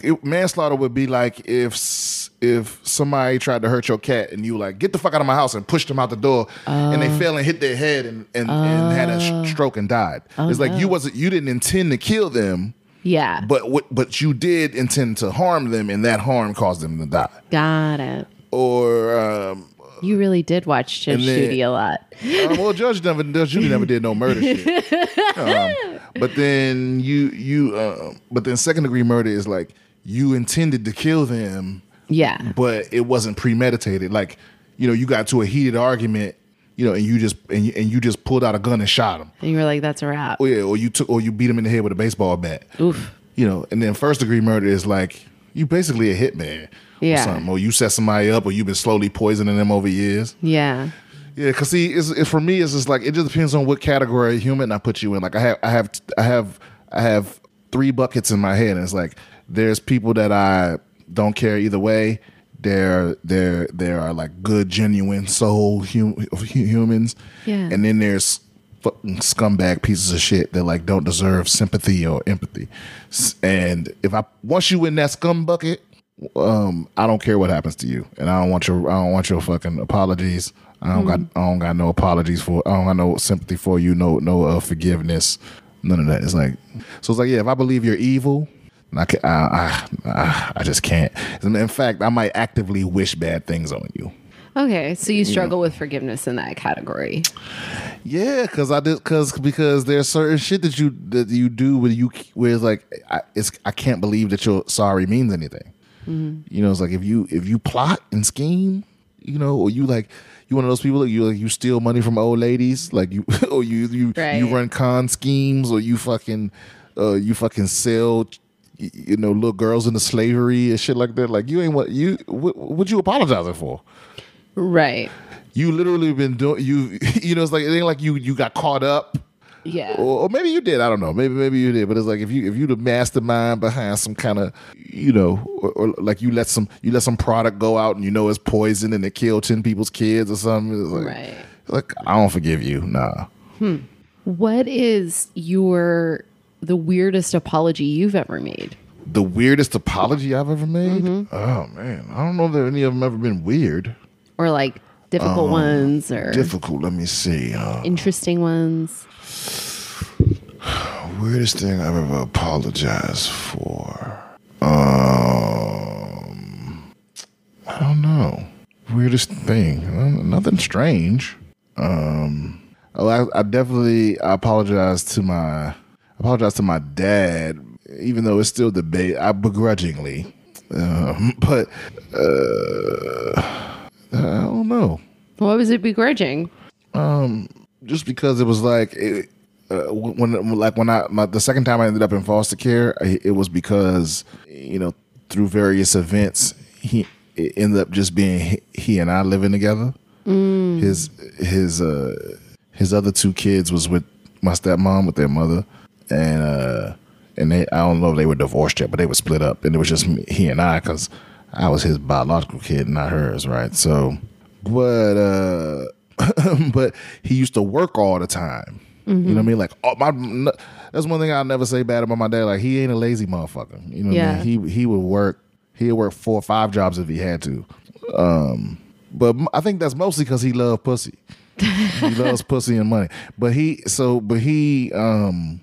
it, manslaughter would be like if if somebody tried to hurt your cat and you like get the fuck out of my house and pushed them out the door and they oh. fell and hit their head and and, and had a sh- stroke and died. It's like you oh, wasn't you didn't intend to kill them yeah. but what but you did intend to harm them and that harm caused them to die Got it. or um You really did watch Judge then- Judy a lot. uh, well judge never judge Judy never did no murder shit um, but then you you uh, but then second degree murder is like you intended to kill them Yeah. but it wasn't premeditated like you know you got to a heated argument you know and you just and you, and you just pulled out a gun and shot him And you were like, that's a wrap. or yeah or you took or you beat him in the head with a baseball bat Oof. you know, and then first degree murder is like you basically a hitman. Yeah. Or, something. or you set somebody up, or you've been slowly poisoning them over years. Yeah. Yeah, because see, it's, it's for me, it's just like it just depends on what category of human I put you in. Like I have, I have, I have, I have three buckets in my head, and it's like there's people that I don't care either way. There, there, there are like good, genuine soul hum, humans, Yeah. and then there's fucking scumbag pieces of shit that like don't deserve sympathy or empathy. And if I once you in that scum bucket, um, I don't care what happens to you, and I don't want your I don't want your fucking apologies. I don't got I don't got no apologies for I don't got no sympathy for you, no no uh, forgiveness, none of that. It's like so it's like yeah, if I believe you're evil. I, can, I, I, I just can't. In fact, I might actively wish bad things on you. Okay. So you struggle with forgiveness in that category. Yeah, because I did because because there's certain shit that you that you do where you where it's like I, it's I can't believe that your sorry means anything. You know, it's like if you if you plot and scheme, you know, or you like you one of those people that you like you steal money from old ladies, like you or you you Right. you run con schemes or you fucking uh you fucking sell you know little girls into slavery and shit like that. Like you ain't what you what, what you apologizing for Right. you literally been doing you you know it's like it ain't like you you got caught up Yeah. or, or maybe you did i don't know maybe maybe you did but it's like if you if you the mastermind behind some kind of you know or, or like you let some you let some product go out and you know it's poison and it killed 10 people's kids or something it's like, Right. like i don't forgive you nah hmm. What is your the weirdest apology you've ever made? the weirdest apology i've ever made oh man i don't know that any of them ever been weird Or like difficult ones or difficult let me see uh, interesting ones? Weirdest thing I've ever apologized for. Um, I don't know. Weirdest thing. Nothing strange. Um, oh, I, I definitely I apologize to my apologize to my dad, even though it's still debate. I begrudgingly, um, but uh, I don't know. What was it begrudging? Um, just because it was like it, uh, when like when I my, the second time I ended up in foster care, I, it was because you know through various events, he it ended up just being he, he and I living together. His his uh his other two kids was with my stepmom with their mother, and uh and they I don't know if they were divorced yet, but they were split up, and it was just me, he and I because I was his biological kid, not hers, right? So, but uh but he used to work all the time. You know what I mean? Like oh, my that's one thing I'll never say bad about my dad. Like he ain't a lazy motherfucker. You know what Yeah. I mean? He he would work he'd work four or five jobs if he had to. Um but I think that's mostly because he loved pussy. he loves pussy and money. But he so but he um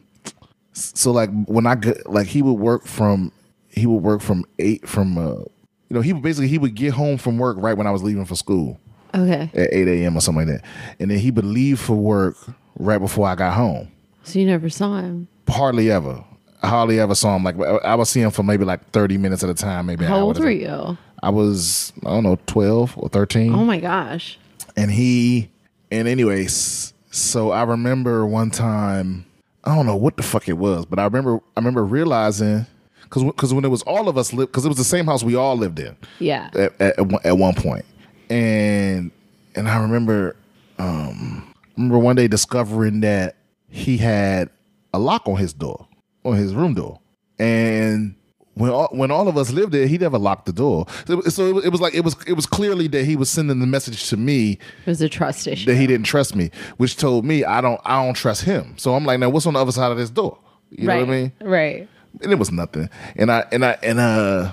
so like when I get like he would work from he would work from eight from uh you know he would basically he would get home from work right when I was leaving for school Okay. at 8 a.m. or something like that. And then he would leave for work right before I got home. So you never saw him. Hardly ever. I hardly ever saw him. Like I would see him for maybe like 30 minutes at a time, maybe. How old were you? I was, I don't know, 12 or 13. Oh my gosh. and he, and anyways, so I remember one time, I don't know what the fuck it was, but I remember, I remember realizing, because because when it was all of us lived, because it was the same house we all lived in. Yeah. at, at, at one- at one and and I remember um I remember one day discovering that he had a lock on his door on his room door. And when all, when all of us lived there he never locked the door so, so it, was- it was like it was it was clearly that he was sending the message to me It was a trust issue. that he didn't trust me which told me I don't I don't trust him so I'm like now what's on the other side of this door you right. know what I mean Right. and it was nothing. And I and I and uh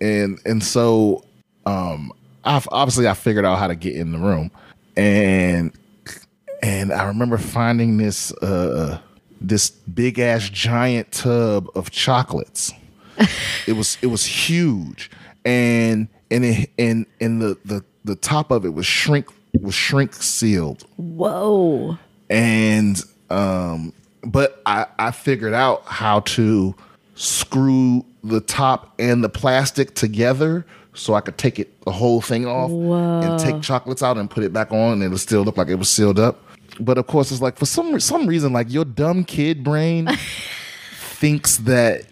and and so um I obviously I figured out how to get in the room and and I remember finding this uh this big ass giant tub of chocolates. It was it was huge. And and it, and and the the the top of it was shrink was shrink sealed. Whoa. and um but i i figured out how to screw the top and the plastic together so i could take it the whole thing off and take chocolates out and put it back on and it'll still look like it was sealed up. But of course it's like for some some reason like your dumb kid brain thinks that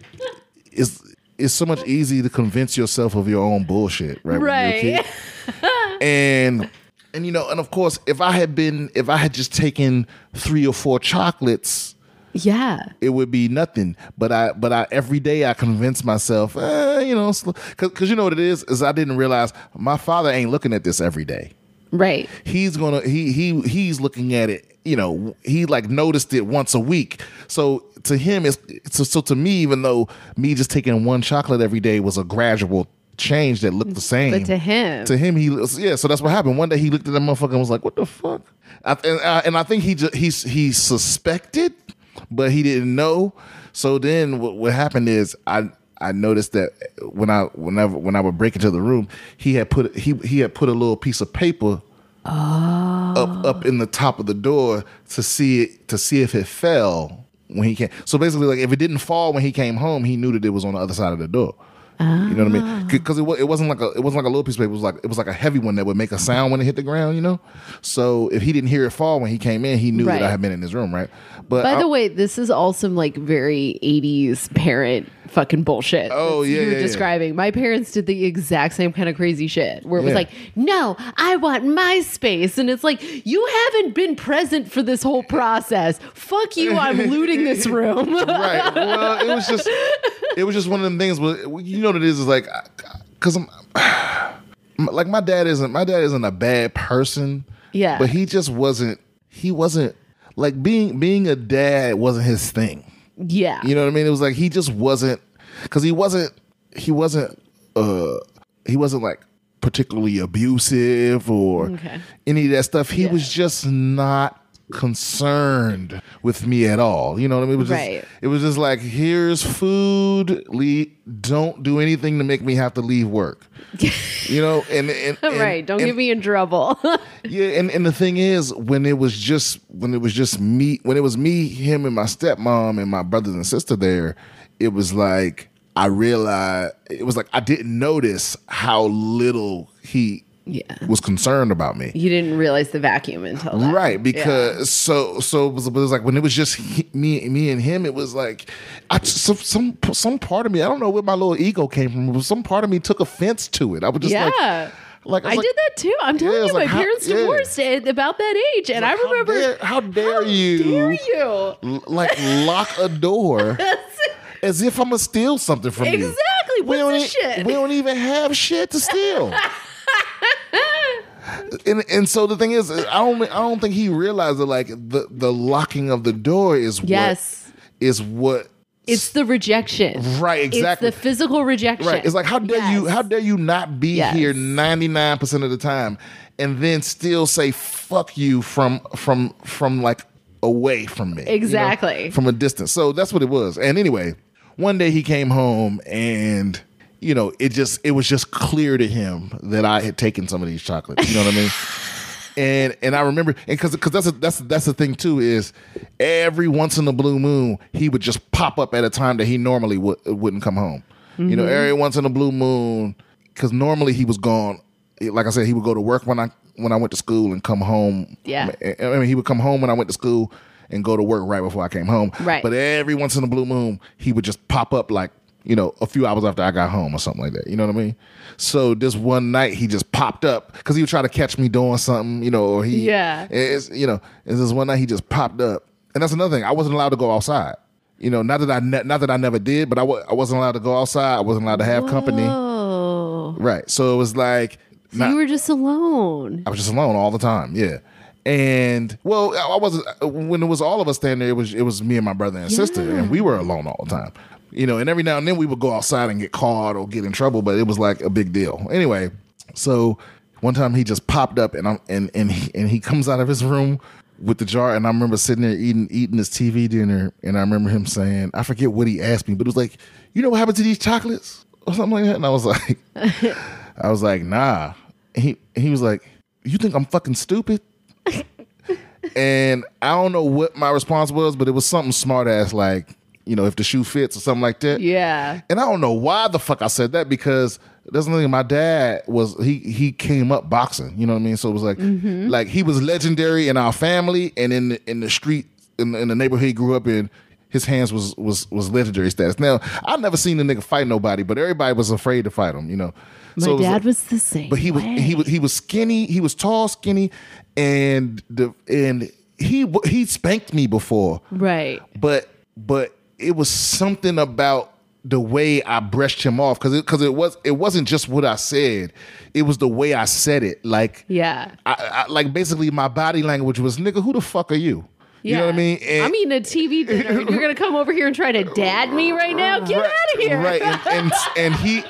it's it's so much easy to convince yourself of your own bullshit right when you're a Right. and and you know and of course if i had been if i had just taken three or four chocolates Yeah. it would be nothing but i but i every day i convince myself eh, you know because you know what it is is i didn't realize my father ain't looking at this every day Right. he's gonna he he he's looking at it you know he like noticed it once a week so to him it's so, so to me even though me just taking one chocolate every day was a gradual change that looked the same But to him, to him, he yeah. So that's what happened. One day he looked at that motherfucker and was like, "What the fuck?" I, and, I, and I think he just he he suspected, but he didn't know. So then what, what happened is I I noticed that when I whenever when I would break into the room, he had put he he had put a little piece of paper oh. up up in the top of the door to see it to see if it fell when he came. So basically, like if it didn't fall when he came home, he knew that it was on the other side of the door. You know what I mean? Ah. Because it, wa- it wasn't like a it wasn't like a little piece of paper. It was like it was like a heavy one that would make a sound when it hit the ground. You know. So if he didn't hear it fall when he came in, he knew Right. that I had been in his room, right? But By I- the way, this is all some like very 80s parent fucking bullshit. Oh, yeah, You were yeah, yeah. describing. My parents did the exact same kind of crazy shit where it was like, no, I want my space. And it's like, you haven't been present for this whole process. Fuck you, I'm looting this room. right. Well, it was just it was just one of them things. But you know what it is is like because I'm like my dad isn't my dad isn't a bad person. Yeah. But he just wasn't. He wasn't like being being a dad wasn't his thing. Yeah. You know what I mean? It was like he just wasn't because he wasn't he wasn't uh he wasn't like particularly abusive or Okay. any of that stuff. He Yeah. was just not concerned with me at all. You know what I mean? It was Right. just it was just like here's food. Le- don't do anything to make me have to leave work. you know, and, and, and right. Don't and- get me in trouble. yeah, and, and the thing is, when it was just when it was just me, when it was me, him, and my stepmom and my brothers and sister there, it was like I realized it was like I didn't notice how little he Yeah. was concerned about me. You didn't realize the vacuum until then. Right, because so so it was, it was like when it was just he, me me and him, it was like I some some some part of me I don't know where my little ego came from. but Some part of me took offense to it. I was just Yeah. like, like I, was like, did that too. I'm telling Yeah, you, like, my how- parents yeah. divorced at about that age, and I How remember. dare- how dare you? Dare you? like lock a door as if I'm gonna steal something from you. exactly. We don't, e- shit? we don't even have shit to steal. and and so the thing is, I don't I don't think he realized that like the the locking of the door is yes. what is what It's the rejection. right exactly It's the physical rejection. right. It's like how dare you how dare you not be Yes. here ninety nine percent of the time and then still say fuck you from from from like away from me you know, Exactly. from a distance. So that's what it was. And anyway, one day he came home and you know, it just it was just clear to him that I had taken some of these chocolates. You know what I mean? And and I remember and because because that's a, that's that's the thing too is every once in a blue moon he would just pop up at a time that he normally would wouldn't come home. You know, mm-hmm. every once in a blue moon because normally he was gone. Eh, like I said, he would go to work when I when I went to school and come home. Yeah. I eh, I mean, he would come home when I went to school and go to work right before I came home. Right. But every once in a blue moon, he would just pop up like, you know, a few hours after I got home or something like that. You know what I mean? So this one night he just popped up because he would try to catch me doing something, you know, or he, Yeah. it's, you know, and this one night he just popped up. And that's another thing. I wasn't allowed to go outside. You know, not that I ne- not that I never did, but I w- I wasn't allowed to go outside. I wasn't allowed to have company. Oh. Right. So it was like, So not- you were just alone. I was just alone all the time. Yeah. And well, I I wasn't when it was all of us standing there. It was it was me and my brother and sister, and we were alone all the time. You know, and every now and then we would go outside and get caught or get in trouble, but it was like a big deal. Anyway, so one time he just popped up and I'm and and he, and he comes out of his room with the jar, and I remember sitting there eating eating his TV dinner, and I remember him saying, I forget what he asked me, but it was like, you know what happened to these chocolates or something like that, and I was like, I was like, nah. And he he was like, you think I'm fucking stupid? and I don't know what my response was, but it was something smart ass like, you know, if the shoe fits or something like that. Yeah. And I don't know why the fuck I said that because there's nothing. My dad was he he came up boxing. You know what I mean? So it was like mm-hmm. like he was legendary in our family and in the, in the street in, the- in the neighborhood he grew up in. His hands was was was legendary status. Now I've never seen the nigga fight nobody, but everybody was afraid to fight him. You know. My So it was dad like- was the same. but he was way. he was he was skinny. He was tall, skinny, and the and he he spanked me before, right. but but it was something about the way I brushed him off because it because it was it wasn't just what I said, it was the way I said it. Like Yeah. I, I like basically my body language was nigga, who the fuck are you? You know what I mean? And- I'm eating a TV dinner. You're gonna come over here and try to dad me right now? Get out of here! Right, and, and and he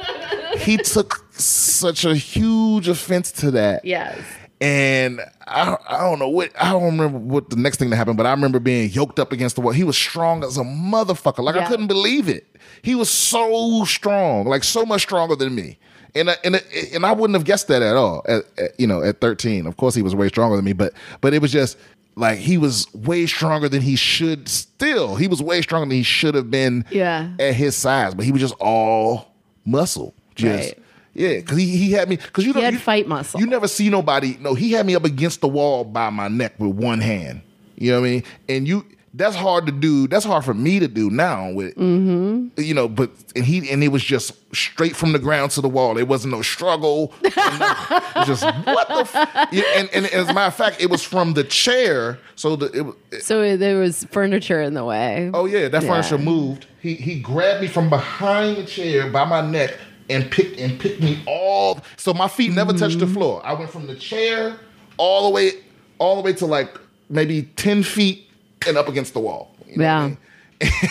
he took such a huge offense to that. yes. And I, I don't know what I don't remember what the next thing that happened, but I remember being yoked up against the wall. He was strong as a motherfucker. Like I couldn't believe it. He was so strong, like so much stronger than me. And I, and and I wouldn't have guessed that at all. At, at, you know, at 13, of course he was way stronger than me, but but it was just like he was way stronger than he should. Still, he was way stronger than he should have been. Yeah. at his size, but he was just all muscle. Just Right. Yeah, because he, he had me because you He had you- fight muscle. you never see nobody. No, he had me up against the wall by my neck with one hand. You know what I mean? And you that's hard to do. That's hard for me to do now with Mm-hmm. you know, but and he and it was just straight from the ground to the wall. There wasn't no struggle. It was just what the f-? Yeah, and, and as a matter of fact, it was from the chair. So the it, was- So there was furniture in the way. Oh yeah, that Yeah. furniture moved. He he grabbed me from behind the chair by my neck and picked and picked me all. So my feet never touched the floor. I went from the chair all the way all the way to like maybe ten feet and up against the wall. You know what I Yeah. mean?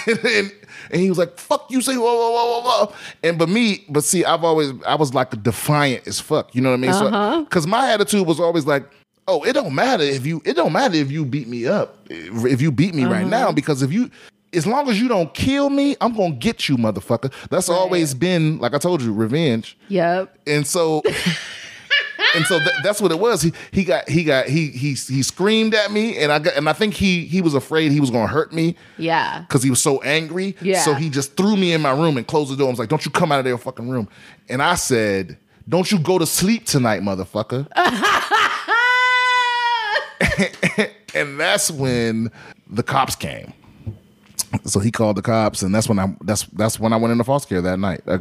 And, and, and he was like, "Fuck you!" Say whoa, whoa, whoa, whoa, whoa. And but me, but see, I've always I was like defiant as fuck. You know what I mean? Uh-huh. So because my attitude was always like, "Oh, it don't matter if you it don't matter if you beat me up if if you beat me right now because if you." As long as you don't kill me, I'm gonna get you, motherfucker. That's always been, like I told you, revenge. Yep. And so, and so th- that's what it was. He he got he got he he he screamed at me, and I got and I think he he was afraid he was gonna hurt me Yeah. because he was so angry. Yeah. So he just threw me in my room and closed the door. and was like, "Don't you come out of their fucking room." And I said, Don't you go to sleep tonight, motherfucker. and that's when the cops came. So he called the cops, and that's when I that's that's when I went into foster care that night uh,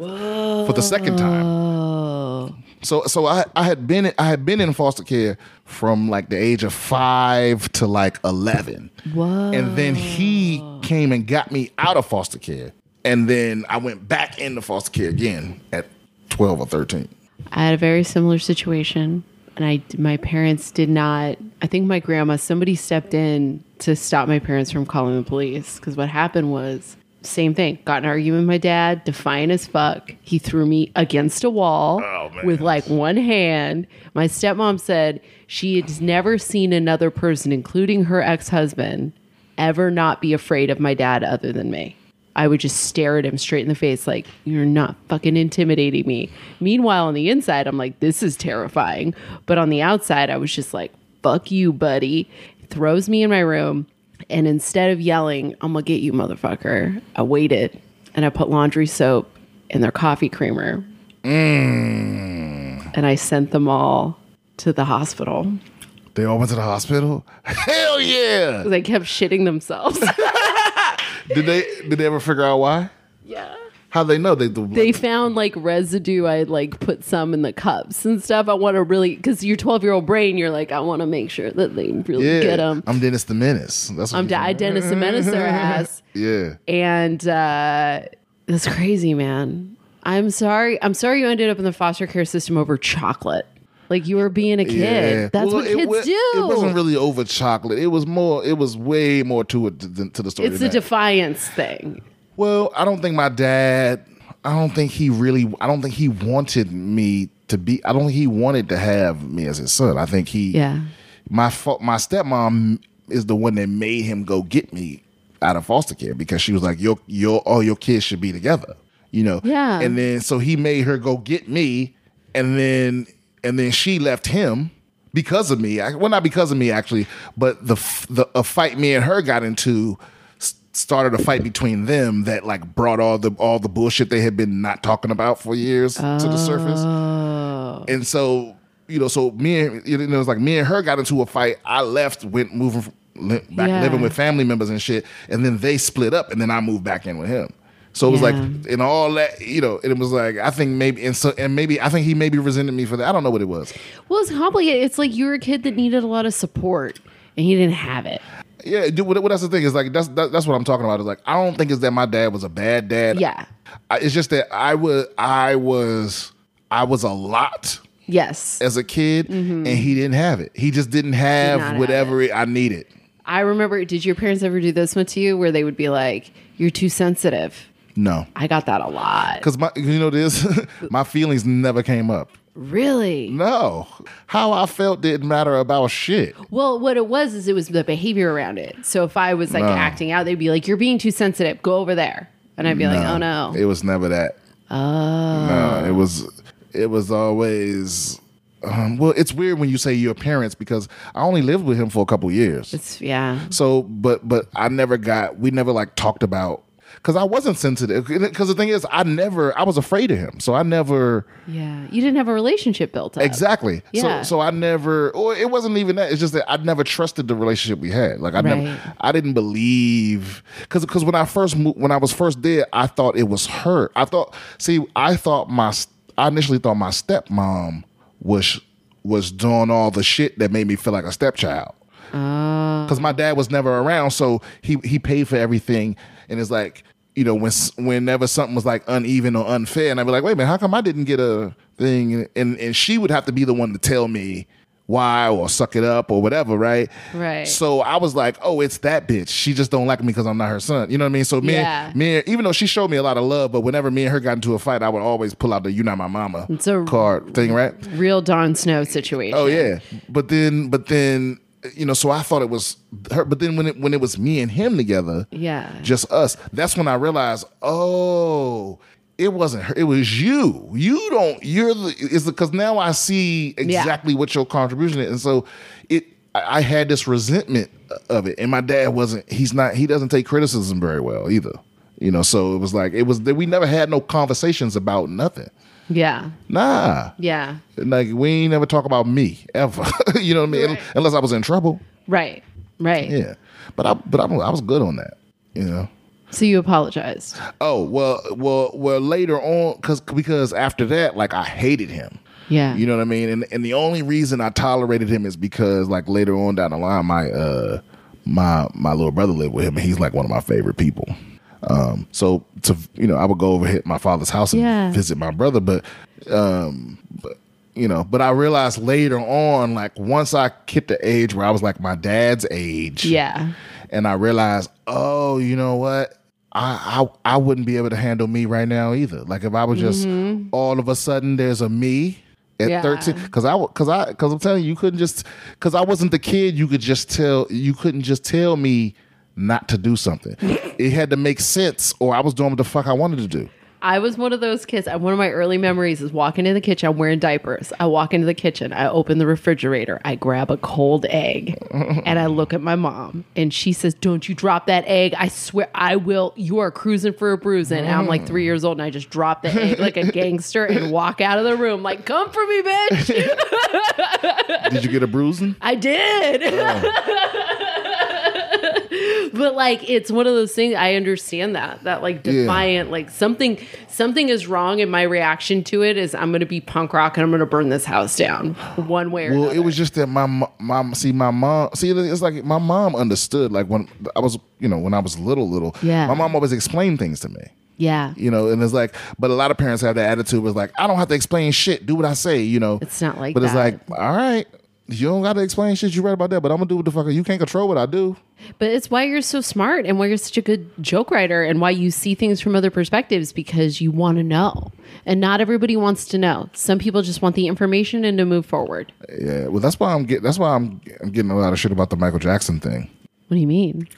for the second time. So so I I had been I had been in foster care from like the age of five to like eleven. Whoa. And then he came and got me out of foster care. And then I went back into foster care again at 12 or 13. I had a very similar situation, and I my parents did not. I think my grandma somebody stepped in to stop my parents from calling the police because what happened was same thing. Got in an argument with my dad, defiant as fuck. He threw me against a wall Oh, with like one hand. My stepmom said she had never seen another person, including her ex husband, ever not be afraid of my dad other than me. I would just stare at him straight in the face, like, you're not fucking intimidating me. Meanwhile, on the inside, I'm like, this is terrifying. But on the outside, I was just like, fuck you, buddy. Throws me in my room. And instead of yelling, I'm gonna get you, motherfucker, I waited and I put laundry soap in their coffee creamer. Mm. And I sent them all to the hospital They all went to the hospital? Hell yeah! they kept shitting themselves. Did they did they ever figure out why? yeah. How they know they the they found like residue. I like put some in the cups and stuff. I want to really because your twelve year old brain, you're like, I want to make sure that they really yeah. get them. I'm Dennis the Menace. That's what I'm you- Dennis the Menace their ass, Yeah. and uh, that's crazy, man. I'm sorry. I'm sorry you ended up in the foster care system over chocolate. Like you were being a kid. Yeah. That's Well, what kids wa- do. It wasn't really over chocolate. It was more. It was way more to it than to the story. it's a that. defiance thing. Well, I don't think my dad. I don't think he really. I don't think he wanted me to be. I don't think he wanted to have me as his son. I think he. Yeah. My my stepmom is the one that made him go get me out of foster care because she was like, "Your your all your kids should be together," you know. Yeah. And then so he made her go get me, and then and then she left him because of me. I- Well, not because of me actually, but the the a fight me and her got into started a fight between them that like brought all the all the bullshit they had been not talking about for years to the surface. Oh. And so, you know, so me and you know, it was like me and her got into a fight. I left, went moving back Yeah. living with family members and shit, and then they split up, and then I moved back in with him. So it was like, Yeah. and all that, you know, and it was like, I think maybe, and so, and maybe, I think he maybe resented me for that. I don't know what it was. Well, it's complicated. It's like you were a kid that needed a lot of support, and he didn't have it. Yeah, dude, what, what that's the thing is like that's that, that's what I'm talking about. Is like I don't think it's that my dad was a bad dad. Yeah. I, it's just that I was I was I was a lot Yes. as a kid, mm-hmm. and he didn't have it. He just didn't have have whatever I needed. I remember, did your parents ever do this one to you where they would be like, you're too sensitive? No, I got that a lot. because my you know this my feelings never came up. Really? No, how I felt didn't matter about shit. Well, what it was is it was the behavior around it. So if I was like No. acting out, they'd be like, you're being too sensitive. Go over there. And I'd be like, oh no. It was never that. Oh. No, it was it was always. Um, well, it's weird when you say your parents because I only lived with him for a couple years. It's, yeah. So, but but I never got. We never like talked about because I wasn't sensitive. Because the thing is, I never. I was afraid of him, so I never. Yeah. You didn't have a relationship built up. Exactly. Yeah. So so I never or it wasn't even that. It's just that I never trusted the relationship we had. Like I Right. never I didn't believe cuz cuz when I first moved, when I was first there, I thought it was her. I thought see, I thought my I initially thought my stepmom was was doing all the shit that made me feel like a stepchild. Oh. Cuz my dad was never around, so he he paid for everything and it's like you know, when whenever something was like uneven or unfair, and I'd be like, "Wait a minute, how come I didn't get a thing?" And and she would have to be the one to tell me why or suck it up or whatever, right? Right. So I was like, "Oh, it's that bitch. She just don't like me because I'm not her son." You know what I mean? So me, Yeah. and, me, and- even though she showed me a lot of love, but whenever me and her got into a fight, I would always pull out the "You're not my mama" It's a- card thing, right? Real Jon Snow situation. Oh yeah, but then, but then, you know, so I thought it was her. But then when it when it was me and him together, Yeah. just us. That's when I realized, oh, it wasn't her. It was you. You don't. You're the. Is because now I see exactly what your contribution is, and so it. I I had this resentment of it, and my dad wasn't. He's not. He doesn't take criticism very well either. You know, so it was like it was that we never had no conversations about nothing. Yeah. Nah, Yeah. like we ain't never talk about me ever. you know what I mean? Right. Unless I was in trouble. Right. Right. Yeah, but I but I, I was good on that. You know. So you apologized. Oh well, well, well. Later on, because because after that, like I hated him. Yeah. You know what I mean? And and the only reason I tolerated him is because like later on down the line, my uh my my little brother lived with him, and he's like one of my favorite people. Um, so to you know, I would go over hit my father's house and Yeah. visit my brother, but um, but you know, but I realized later on, like once I hit the age where I was like my dad's age, yeah. and I realized, oh, you know what? I, I I wouldn't be able to handle me right now either. Like if I was just all of a sudden there's a me at Yeah. 13 cuz I cuz I cuz I'm telling you you couldn't just cuz I wasn't the kid you could just tell you couldn't just tell me not to do something. it had to make sense or I was doing what the fuck I wanted to do. I was one of those kids. One of my early memories is walking in the kitchen. I'm wearing diapers. I walk into the kitchen. I open the refrigerator. I grab a cold egg and I look at my mom and she says, Don't you drop that egg. I swear I will. You are cruising for a bruising. And I'm like three years old and I just drop the egg like a gangster and walk out of the room like, Come for me, bitch. Did you get a bruising? I did. Oh. But like it's one of those things I understand that that like Yeah. defiant like something something is wrong and my reaction to it is I'm going to be punk rock and I'm going to burn this house down one way or Well, another. it was just that my mom. See, my mom. See, it's like my mom understood. Like when I was, you know, when I was little, little. Yeah. My mom always explained things to me. yeah. You know, and it's like, but a lot of parents have that attitude. Was like, I don't have to explain shit. Do what I say. You know. It's not like But it's like, all right, you don't got to explain shit. You right about that, but I'm gonna do what the fuck. You can't control what I do. But it's why you're so smart and why you're such a good joke writer and why you see things from other perspectives because you want to know. And not everybody wants to know. Some people just want the information and to move forward. Yeah. Well, that's why I'm getting. That's why I'm, I'm getting a lot of shit about the Michael Jackson thing. What do you mean?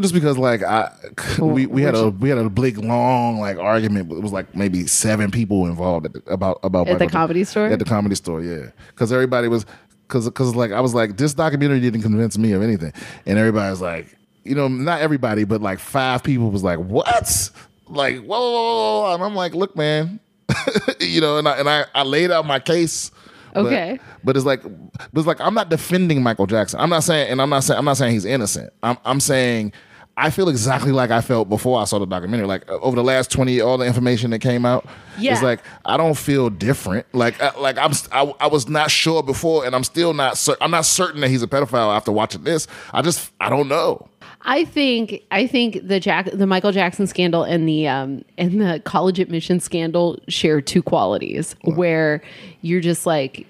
Just because, like, I we, we had a we had a big long like argument. It was like maybe seven people involved at the, about about At the Michael- comedy store? At the comedy store, yeah. Because everybody was because because like I was like this documentary didn't convince me of anything, and everybody was like, you know, not everybody, but like five people was like, what? Like, whoa, whoa, whoa, whoa. and I'm like, look, man, you know, and I and I, I laid out my case. but- Okay. but it's like, but it's like I'm not defending Michael Jackson. I'm not saying, and I'm not saying, I'm not saying he's innocent. I'm, I'm saying I feel exactly like I felt before I saw the documentary. Like uh, over the last 20, all the information that came out, Yeah. it's like I don't feel different. Like, I, like I'm, I, I was not sure before, and I'm still not. Cer- I'm not certain that he's a pedophile after watching this. I just, I don't know. I think I think the Jack the Michael Jackson scandal and the um and the college admission scandal share two qualities where you're just like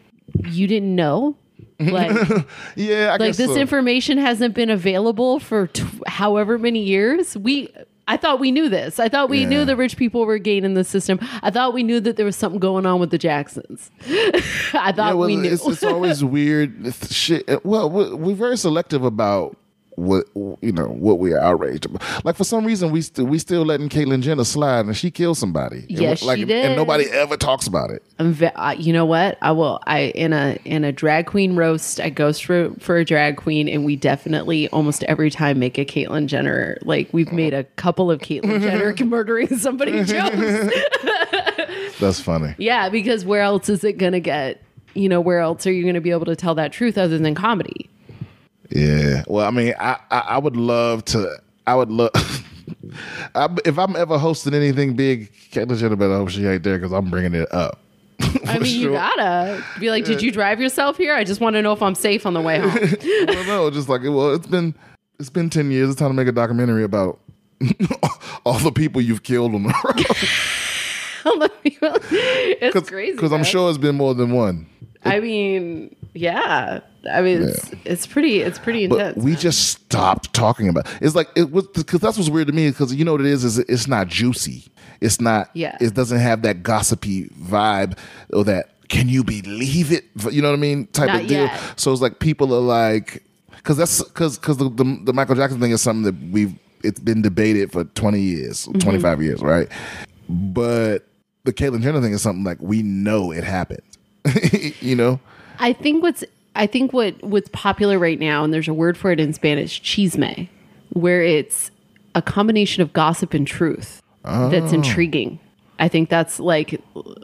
you didn't know like Yeah, I like guess this so. information hasn't been available for t- however many years we I thought we knew this. I thought we Yeah. knew the rich people were gaining the system. I thought we knew that there was something going on with the Jacksons. I thought Yeah, well, we knew. It's, it's always weird shit. Well, we- we're very selective about what you know what we are outraged about. Like for some reason, we still we still letting Caitlyn Jenner slide, and she killed somebody. And Yes, like, she and nobody ever talks about it. I'm ve- uh, you know what? I will. I in a in a drag queen roast. I ghost for for a drag queen, and we definitely almost every time make a Caitlyn Jenner. Like we've made a couple of Caitlyn Jenner murdering somebody jokes. That's funny. yeah, because where else is it gonna get? You know, where else are you gonna be able to tell that truth other than comedy? Yeah. Well, I mean, I I, I would love to. I would love. I, if I'm ever hosting anything big, Caitlyn Jenner better hope she ain't there because I'm bringing it up. I mean, you gotta be like, did you drive yourself here? I just want to know if I'm safe on the way home. well, no, just like well, it's been it's been ten years. It's time to make a documentary about all the people you've killed on the road. it's crazy. Because I'm sure it's been more than one. I mean, yeah. I mean, it's it's pretty it's pretty But intense. we just stopped talking about. It's like it was because that's what's weird to me. Because you know what it is is it's not juicy. It's not. Yeah. It doesn't have that gossipy vibe or that can you believe it? You know what I mean? Type Not of deal. yet. So it's like people are like, because that's because because the, the the Michael Jackson thing is something that we've it's been debated for twenty years, Mm-hmm. twenty five years, right? But the Caitlyn Jenner thing is something like we know it happened. you know. I think what's I think what what's popular right now, and there's a word for it in Spanish, chisme, where it's a combination of gossip and truth. that's Oh. intriguing. I think that's like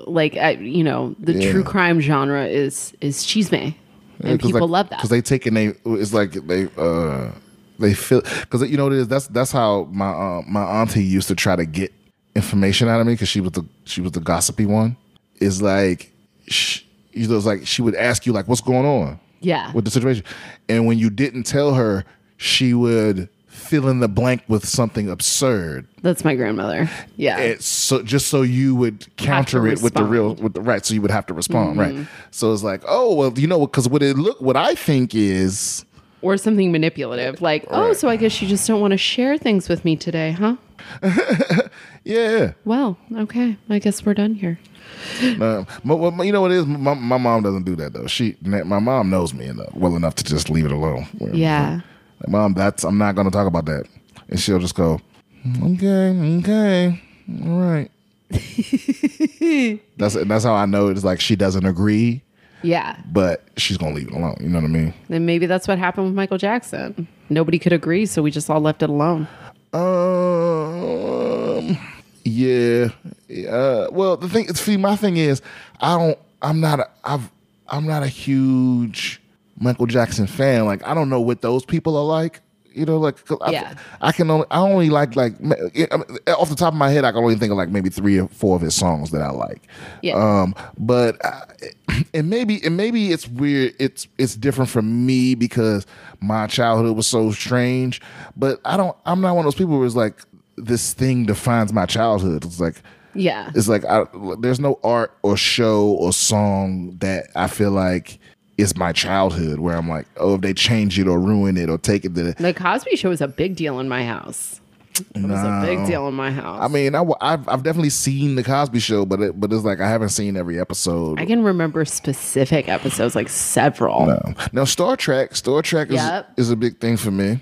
like I, you know the Yeah. true crime genre is is chisme, and people love that. because they take and they it's like they uh they feel because you know what it is that's that's how my uh, my auntie used to try to get information out of me because she was the she was the gossipy one is like sh you know it's like she would ask you like what's going on? Yeah, with the situation. And when you didn't tell her she would fill in the blank with something absurd. That's my grandmother. Yeah, it's so just so you would counter it with the real with the right so you would have to respond right. Mm-hmm. So it's like oh well you know because what it look what i think is or something manipulative like oh so i guess you just don't want to share things with me today huh? Yeah. Well okay i guess we're done here but, you know what it is? My, my mom doesn't do that though. She my mom knows me enough, well enough to just leave it alone. Yeah. Like, mom that's i'm not going to talk about that. And she'll just go okay okay all right. That's that's how i know it's like she doesn't agree yeah. but she's gonna leave it alone. You know what i mean? Then maybe that's what happened with michael jackson. Nobody could agree so we just all left it alone. Um. Yeah. Uh, well, the thing, see, my thing is, I don't. I'm not. A, I've. I'm not a huge Michael Jackson fan. Like, I don't know what those people are like. You know, like 'cause I, Yeah. I can only. I only like like I mean, off the top of my head, I can only think of like maybe three or four of his songs that I like. Yeah. Um. But uh, and maybe and maybe it's weird. It's it's different from me because my childhood was so strange. But I don't. I'm not one of those people who's like this thing defines my childhood. It's like yeah it's like I, there's no art or show or song that I feel like is my childhood where I'm like, oh, if they change it or ruin it or take it to the. the cosby show was a big deal in my house it was a big deal in my house I mean, I, have I've definitely seen the Cosby Show, but it, but it's like I haven't seen every episode. I can remember specific episodes, like several. Um, now Star Trek, Star Trek is Yep. is a big thing for me,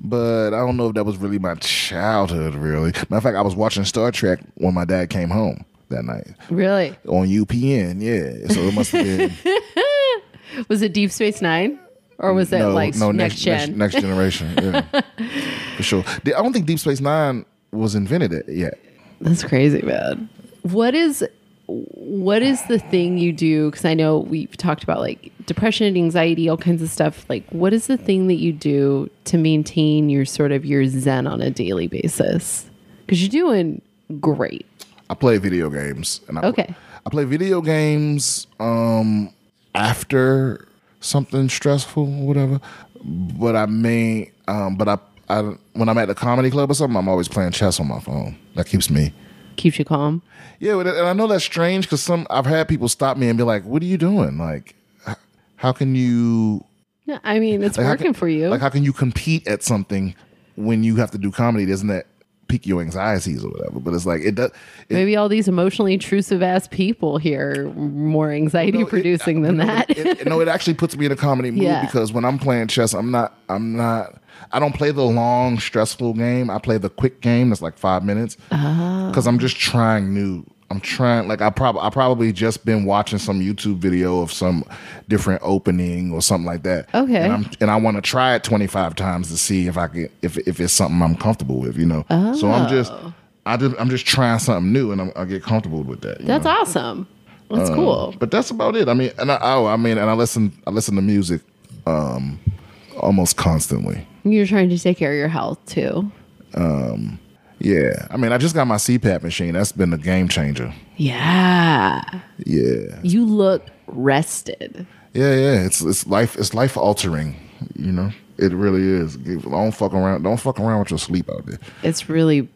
but I don't know if that was really my childhood. Really, matter of fact, I was watching Star Trek when my dad came home that night Really? on UPN. Yeah, so it must have been Was it Deep Space Nine? Or was it no, like no next, next, gen? next, next generation. Yeah, for sure. I don't think Deep Space Nine was invented yet. That's crazy, man. What is what is the thing you do? Because I know we've talked about like depression, and anxiety, all kinds of stuff. Like, what is the thing that you do to maintain your sort of your zen on a daily basis? Because you're doing great. I play video games, and I Okay. I play video games um after something stressful or whatever. But I mean, um but I I when I'm at the comedy club or something, I'm always playing chess on my phone. That keeps me Keeps you calm. Yeah, and I know that's strange because some I've had people stop me and be like, "What are you doing? Like, how can you Yeah, I mean, it's like, working can- for you. Like, how can you compete at something when you have to do comedy? Doesn't that pique your anxieties or whatever? But it's like it does. It, Maybe all these emotionally intrusive ass people here more anxiety No, it- producing than no, that. It, it- no, it actually puts me in a comedy mood Yeah. because when I'm playing chess, I'm not. I'm not. I don't play the long, stressful game. I play the quick game that's like five minutes ah. Oh. because I'm just trying new. I'm trying. Like I probably I probably just been watching some YouTube video of some different opening or something like that. Okay. and, I'm, and I want to try it 25 times to see if I can if if it's something I'm comfortable with. You know. Oh. So I'm just. I just, I'm just trying something new, and I'm, I get comfortable with that. That's know? awesome. That's Uh, cool. But that's about it. I mean, and I, oh, I mean, and I listen, I listen to music, um, almost constantly. You're trying to take care of your health too. Yeah, I mean, I just got my CPAP machine. That's been a game changer. Yeah. Yeah, You look rested. yeah, yeah. It's it's life. It's life altering. You know, it really is. Don't fuck around. Don't fuck around with your sleep out there. It's really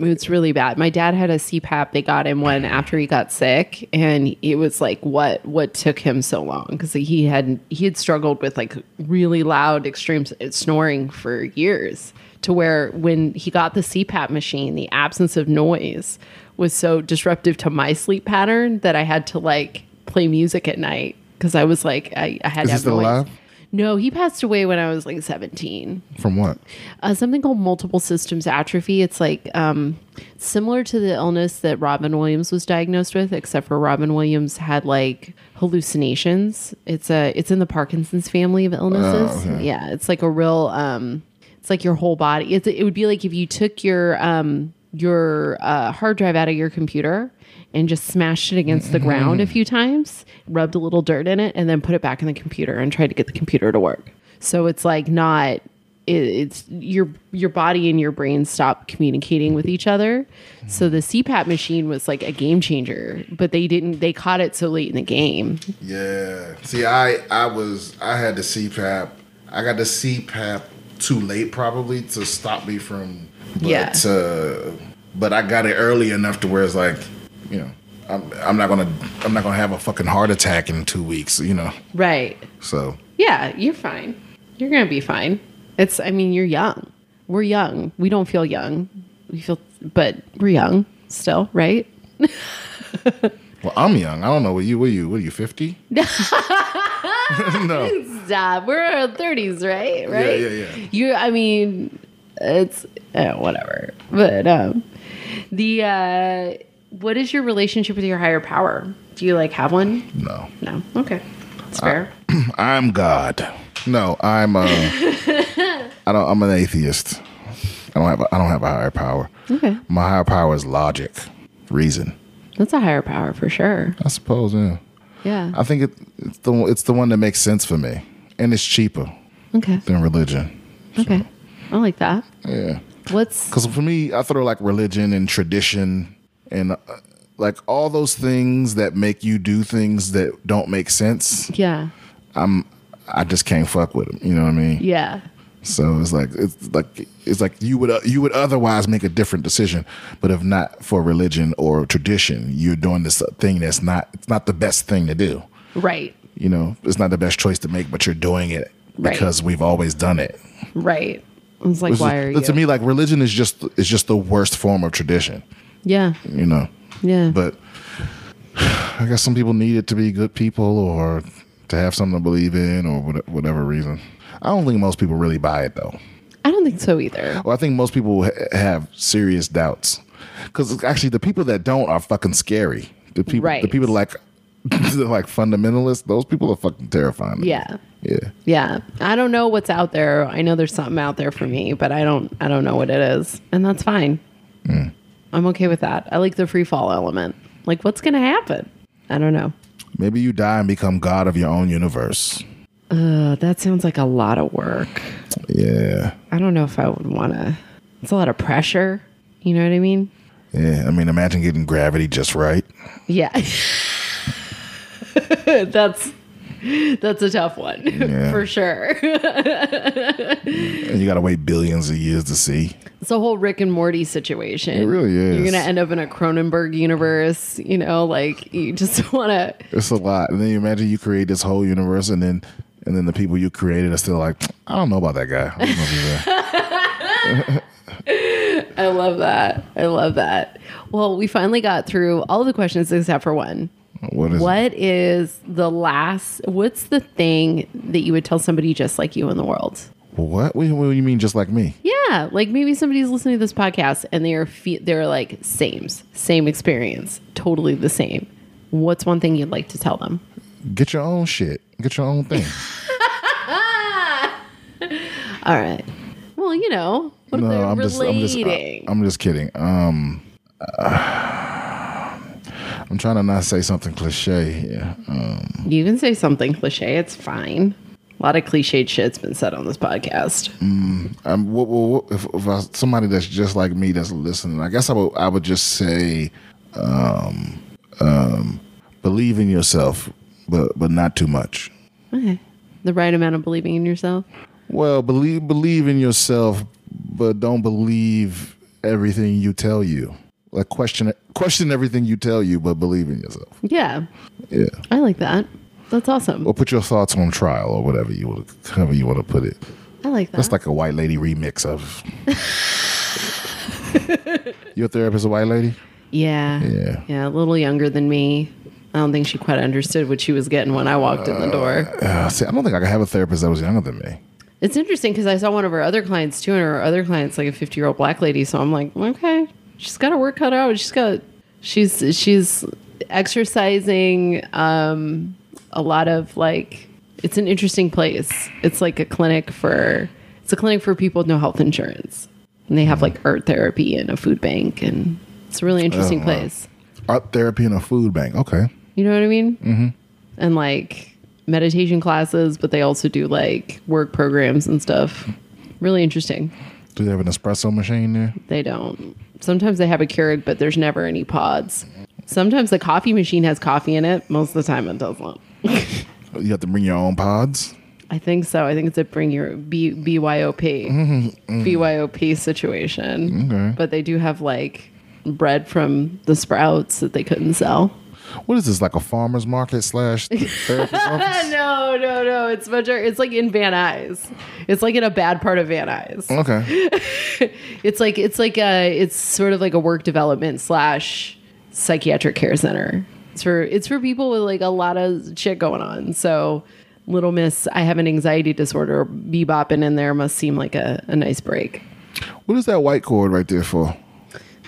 it's really bad. My dad had a CPAP. They got him one after he got sick and it was like what what took him so long cuz he had he had struggled with like really loud extreme snoring for years to where when he got the CPAP machine, the absence of noise was so disruptive to my sleep pattern that I had to like play music at night cuz I was like I, I had Is to have noise. alive? No, he passed away when I was like 17 From what? uh, something called multiple systems atrophy. It's like um, similar to the illness that Robin Williams was diagnosed with, except for Robin Williams had like hallucinations. It's a it's in the Parkinson's family of illnesses. Oh, okay. Yeah, it's like a real um, it's like your whole body. It's, it would be like if you took your um, your uh, hard drive out of your computer and just smashed it against the ground a few times, rubbed a little dirt in it, and then put it back in the computer and tried to get the computer to work. So it's like not it, it's your your body and your brain stop communicating with each other. So the CPAP machine was like a game changer, but they didn't they caught it so late in the game. Yeah. See, I I was I had the CPAP. I got the CPAP too late probably to stop me from. But, Yeah. Uh, but I got it early enough to where it's like, you know, I'm I'm not gonna I'm not gonna have a fucking heart attack in two weeks. You know. Right. So Yeah, you're fine. You're gonna be fine. It's I mean, you're young. We're young. We don't feel young. We feel but we're young still, right? well, I'm young. I don't know. What you? What you? What are you? Fifty? no. Stop. We're in our thirties, right? Right. yeah, yeah. yeah. You I mean it's uh, whatever. But um the uh what is your relationship with your higher power? Do you like have one? No. No. Okay. It's fair. I'm God. No, I'm. Uh, I don't. I'm an atheist. I don't have. A, I don't have a higher power. okay. My higher power is logic, reason. That's a higher power for sure. I suppose. Yeah. Yeah. I think it, it's the it's the one that makes sense for me, and it's cheaper Okay. than religion. Okay. I like that. Yeah. What's Because for me, I throw like religion and tradition and uh, like all those things that make you do things that don't make sense. yeah. I'm I just can't fuck with them. You know what I mean? Yeah. So it's like it's like it's like you would uh, you would otherwise make a different decision, but if not for religion or tradition, you're doing this thing that's not it's not the best thing to do. Right. You know, it's not the best choice to make, but you're doing it Right. because we've always done it. Right. It's like, Which why is- are you? To me, like religion is just is just the worst form of tradition. Yeah. You know, Yeah. but I guess some people need it to be good people or to have something to believe in or whatever reason. I don't think most people really buy it though. I don't think so either. Well, I think most people ha- have serious doubts because actually the people that don't are fucking scary. The people, the people like, like fundamentalists. Those people are fucking terrifying. Yeah. yeah. Yeah. I don't know what's out there. I know there's something out there for me, but I don't I don't know what it is. And that's fine. Mm. I'm okay with that. I like the free fall element. Like what's gonna happen? I don't know. Maybe you die and become god of your own universe. Uh, that sounds like a lot of work. Yeah, I don't know if I would wanna it's a lot of pressure. You know what I mean? yeah. I mean, imagine getting gravity just right. Yeah. that's that's a tough one Yeah. for sure. And you got to wait billions of years to see. It's a whole Rick and Morty situation. It really is. You're gonna end up in a Cronenberg universe. You know, like you just want to. It's a lot. And then you imagine you create this whole universe, and then and then the people you created are still like, I don't know about that guy. I don't know if he's there." I love that. I love that. Well, we finally got through all of the questions except for one. What is? What is the last? What's the thing that you would tell somebody just like you in the world? What? What, do you mean? Just like me? Yeah, like maybe somebody's listening to this podcast and they're fe- they're like same same experience, totally the same. What's one thing you'd like to tell them? Get your own shit. Get your own thing. All right. Well, you know, they're I'm just, I'm just, relating? I'm just kidding. Um, uh, I'm trying to not say something cliche here. Um, you can say something cliche. It's fine. A lot of cliched shit's been said on this podcast. um, what, what, what, if, if I, somebody that's just like me that's listening, I guess I would, I would just say, um, um, believe in yourself, but but not too much. Okay. The right amount of believing in yourself. Well, believe believe in yourself, but don't believe everything you tell you. Like question question everything you tell you, but believe in yourself. Yeah, Yeah. I like that. That's awesome. Or put your thoughts on trial or whatever you want however you want to put it. I like that. That's like a white lady remix of Your therapist a white lady? yeah. Yeah. Yeah, a little younger than me. I don't think she quite understood what she was getting when I walked in the door. Uh, see, I don't think I could have a therapist that was younger than me. It's interesting because I saw one of her other clients too, and her other client's like a 50 year old black lady. So I'm like, okay, she's got her work cut out. She's got, she's, she's exercising, um, a lot of like, it's an interesting place. It's like a clinic for, it's a clinic for people with no health insurance. And they have like art therapy and a food bank, and it's a really interesting Oh, wow. place. Art therapy and a food bank. Okay. You know what I mean? Mm-hmm. And like meditation classes, but they also do like work programs and stuff. Really interesting. Do they have an espresso machine there? They don't. Sometimes they have a Keurig, but there's never any pods. Sometimes the coffee machine has coffee in it. Most of the time, it doesn't. Oh, you have to bring your own pods. I think so. I think it's a bring your B, BYOP mm-hmm. mm. BYOP situation. Okay. But they do have like bread from the sprouts that they couldn't sell. What is this? Like a farmer's market slash therapist office? no, no, no. It's much. It's like in Van Nuys. It's like in a bad part of Van Nuys. Okay. It's like it's like a it's sort of like a work development slash psychiatric care center. It's for it's for people with like a lot of shit going on. So little miss, I have an anxiety disorder. Bebopping in there must seem like a, a nice break. What is that white cord right there for?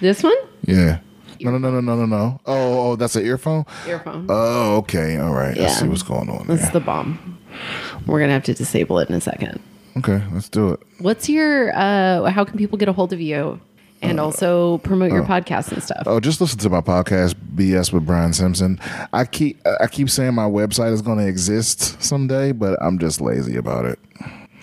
This one, Yeah. No, no, no, no, no, no, no. Oh, oh, that's an earphone. earphone. Oh, okay. All right. Yeah. Let's see what's going on That's there. the bomb. We're gonna have to disable it in a second. Okay, let's do it. What's your? uh How can people get a hold of you? And also promote your podcast and stuff. Oh, just listen to my podcast, BS with Brian Simpson. I keep I keep saying my website is going to exist someday, but I'm just lazy about it.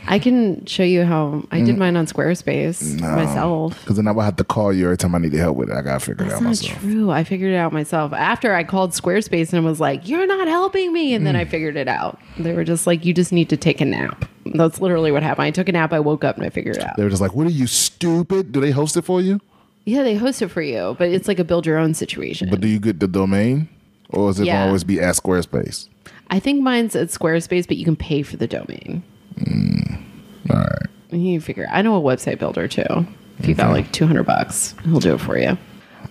I can show you how I did mine on Squarespace myself. Because then I would have to call you every time I need help with it. I got to figure it out That's not myself. true. I figured it out myself after I called Squarespace and was like, "You're not helping me," and then Mm. I figured it out. They were just like, "You just need to take a nap." That's literally what happened. I took a nap. I woke up and I figured it out. They were just like, "What are you stupid? Do they host it for you? Yeah, they host it for you, but it's like a build your own situation. But do you get the domain, or is it Yeah. always be at Squarespace?" I think mine's at Squarespace, but you can pay for the domain. All right. You figure. I know a website builder too. If you got like two hundred bucks, he'll do it for you.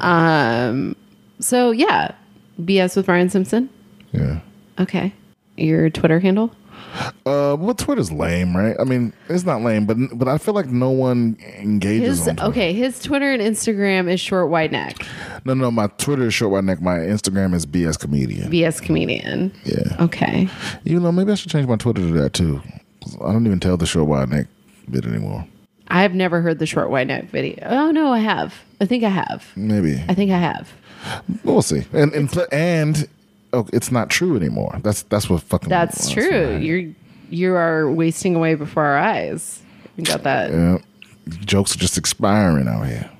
Um. So yeah, BS with Brian Simpson. Yeah. Okay. Your Twitter handle. Uh, well, Twitter's lame, right? I mean, it's not lame, but but I feel like no one engages His on okay. His Twitter and Instagram is short wide neck. No, no, my Twitter is short white neck. My Instagram is BS comedian. BS comedian. Yeah. Okay. You know, maybe I should change my Twitter to that too. I don't even tell the short wide neck bit anymore. I've never heard the short wide neck video. Oh no, I have. I think I have. Maybe I think I have. we'll see. And and pl- and oh, it's not true anymore. That's that's what fucking. That's true. right. You're you are wasting away before our eyes. You got that. Yeah. Jokes are just expiring out here.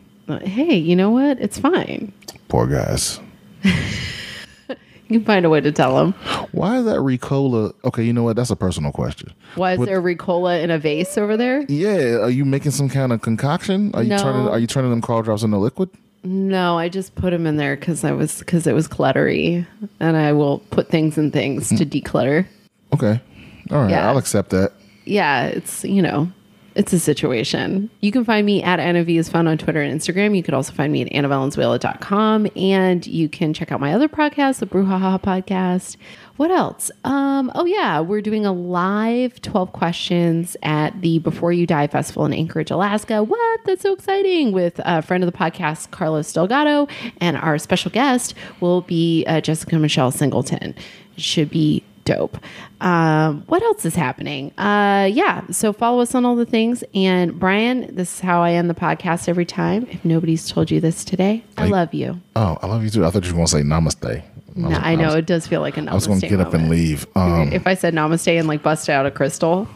Hey, you know what? It's fine. Poor guys. You can find a way to tell them. Why is that Ricola? Okay, you know what? That's a personal question. Why is What- there Ricola in a vase over there? Yeah, are you making some kind of concoction? Are you No. turning? Are you turning them crawl drops into liquid? No, I just put them in there because I was because it was cluttery, and I will put things in things to hmm. declutter. Okay, all right, Yeah. I'll accept that. yeah, it's you know, it's a situation. You can find me at Anna V is found on Twitter and Instagram. You could also find me at annavalenzuela.com and you can check out my other podcast, the Brouhaha podcast. What else? Um, oh yeah, we're doing a live 12 questions at the Before You Die Festival in Anchorage, Alaska. What? That's so exciting with a friend of the podcast, Carlos Delgado, and our special guest will be uh, Jessica Michelle Singleton. It should be dope. Um, what else is happening? Uh, yeah, so follow us on all the things. And Brian, this is how I end the podcast every time. If nobody's told you this today, I Like- love you. Oh, I love you too. I thought you were going to say namaste. No, I know it does feel like a namaste. I was going to get up and leave. Um, if I said namaste and like bust out a crystal,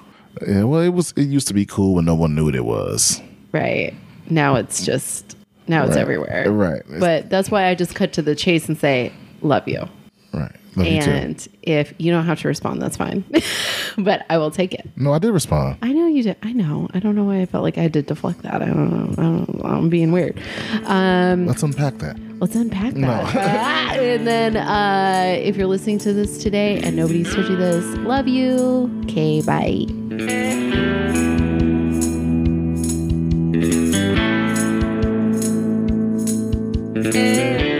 yeah, well, it was. It used to be cool when no one knew what it was. right? Now it's just now it's everywhere. Right. But that's why I just cut to the chase and say, "Love you." Right. Love you too. And if you don't have to respond, that's fine. but I will take it. No, I did respond. I know you did. I know. I don't know why I felt like I had to deflect that. I don't know. I don't, I'm being weird. Um, Let's unpack that. let's unpack that. Ah, and then uh, if you're listening to this today and nobody's told you this, love you. Okay, bye. Thank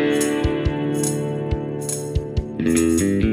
Música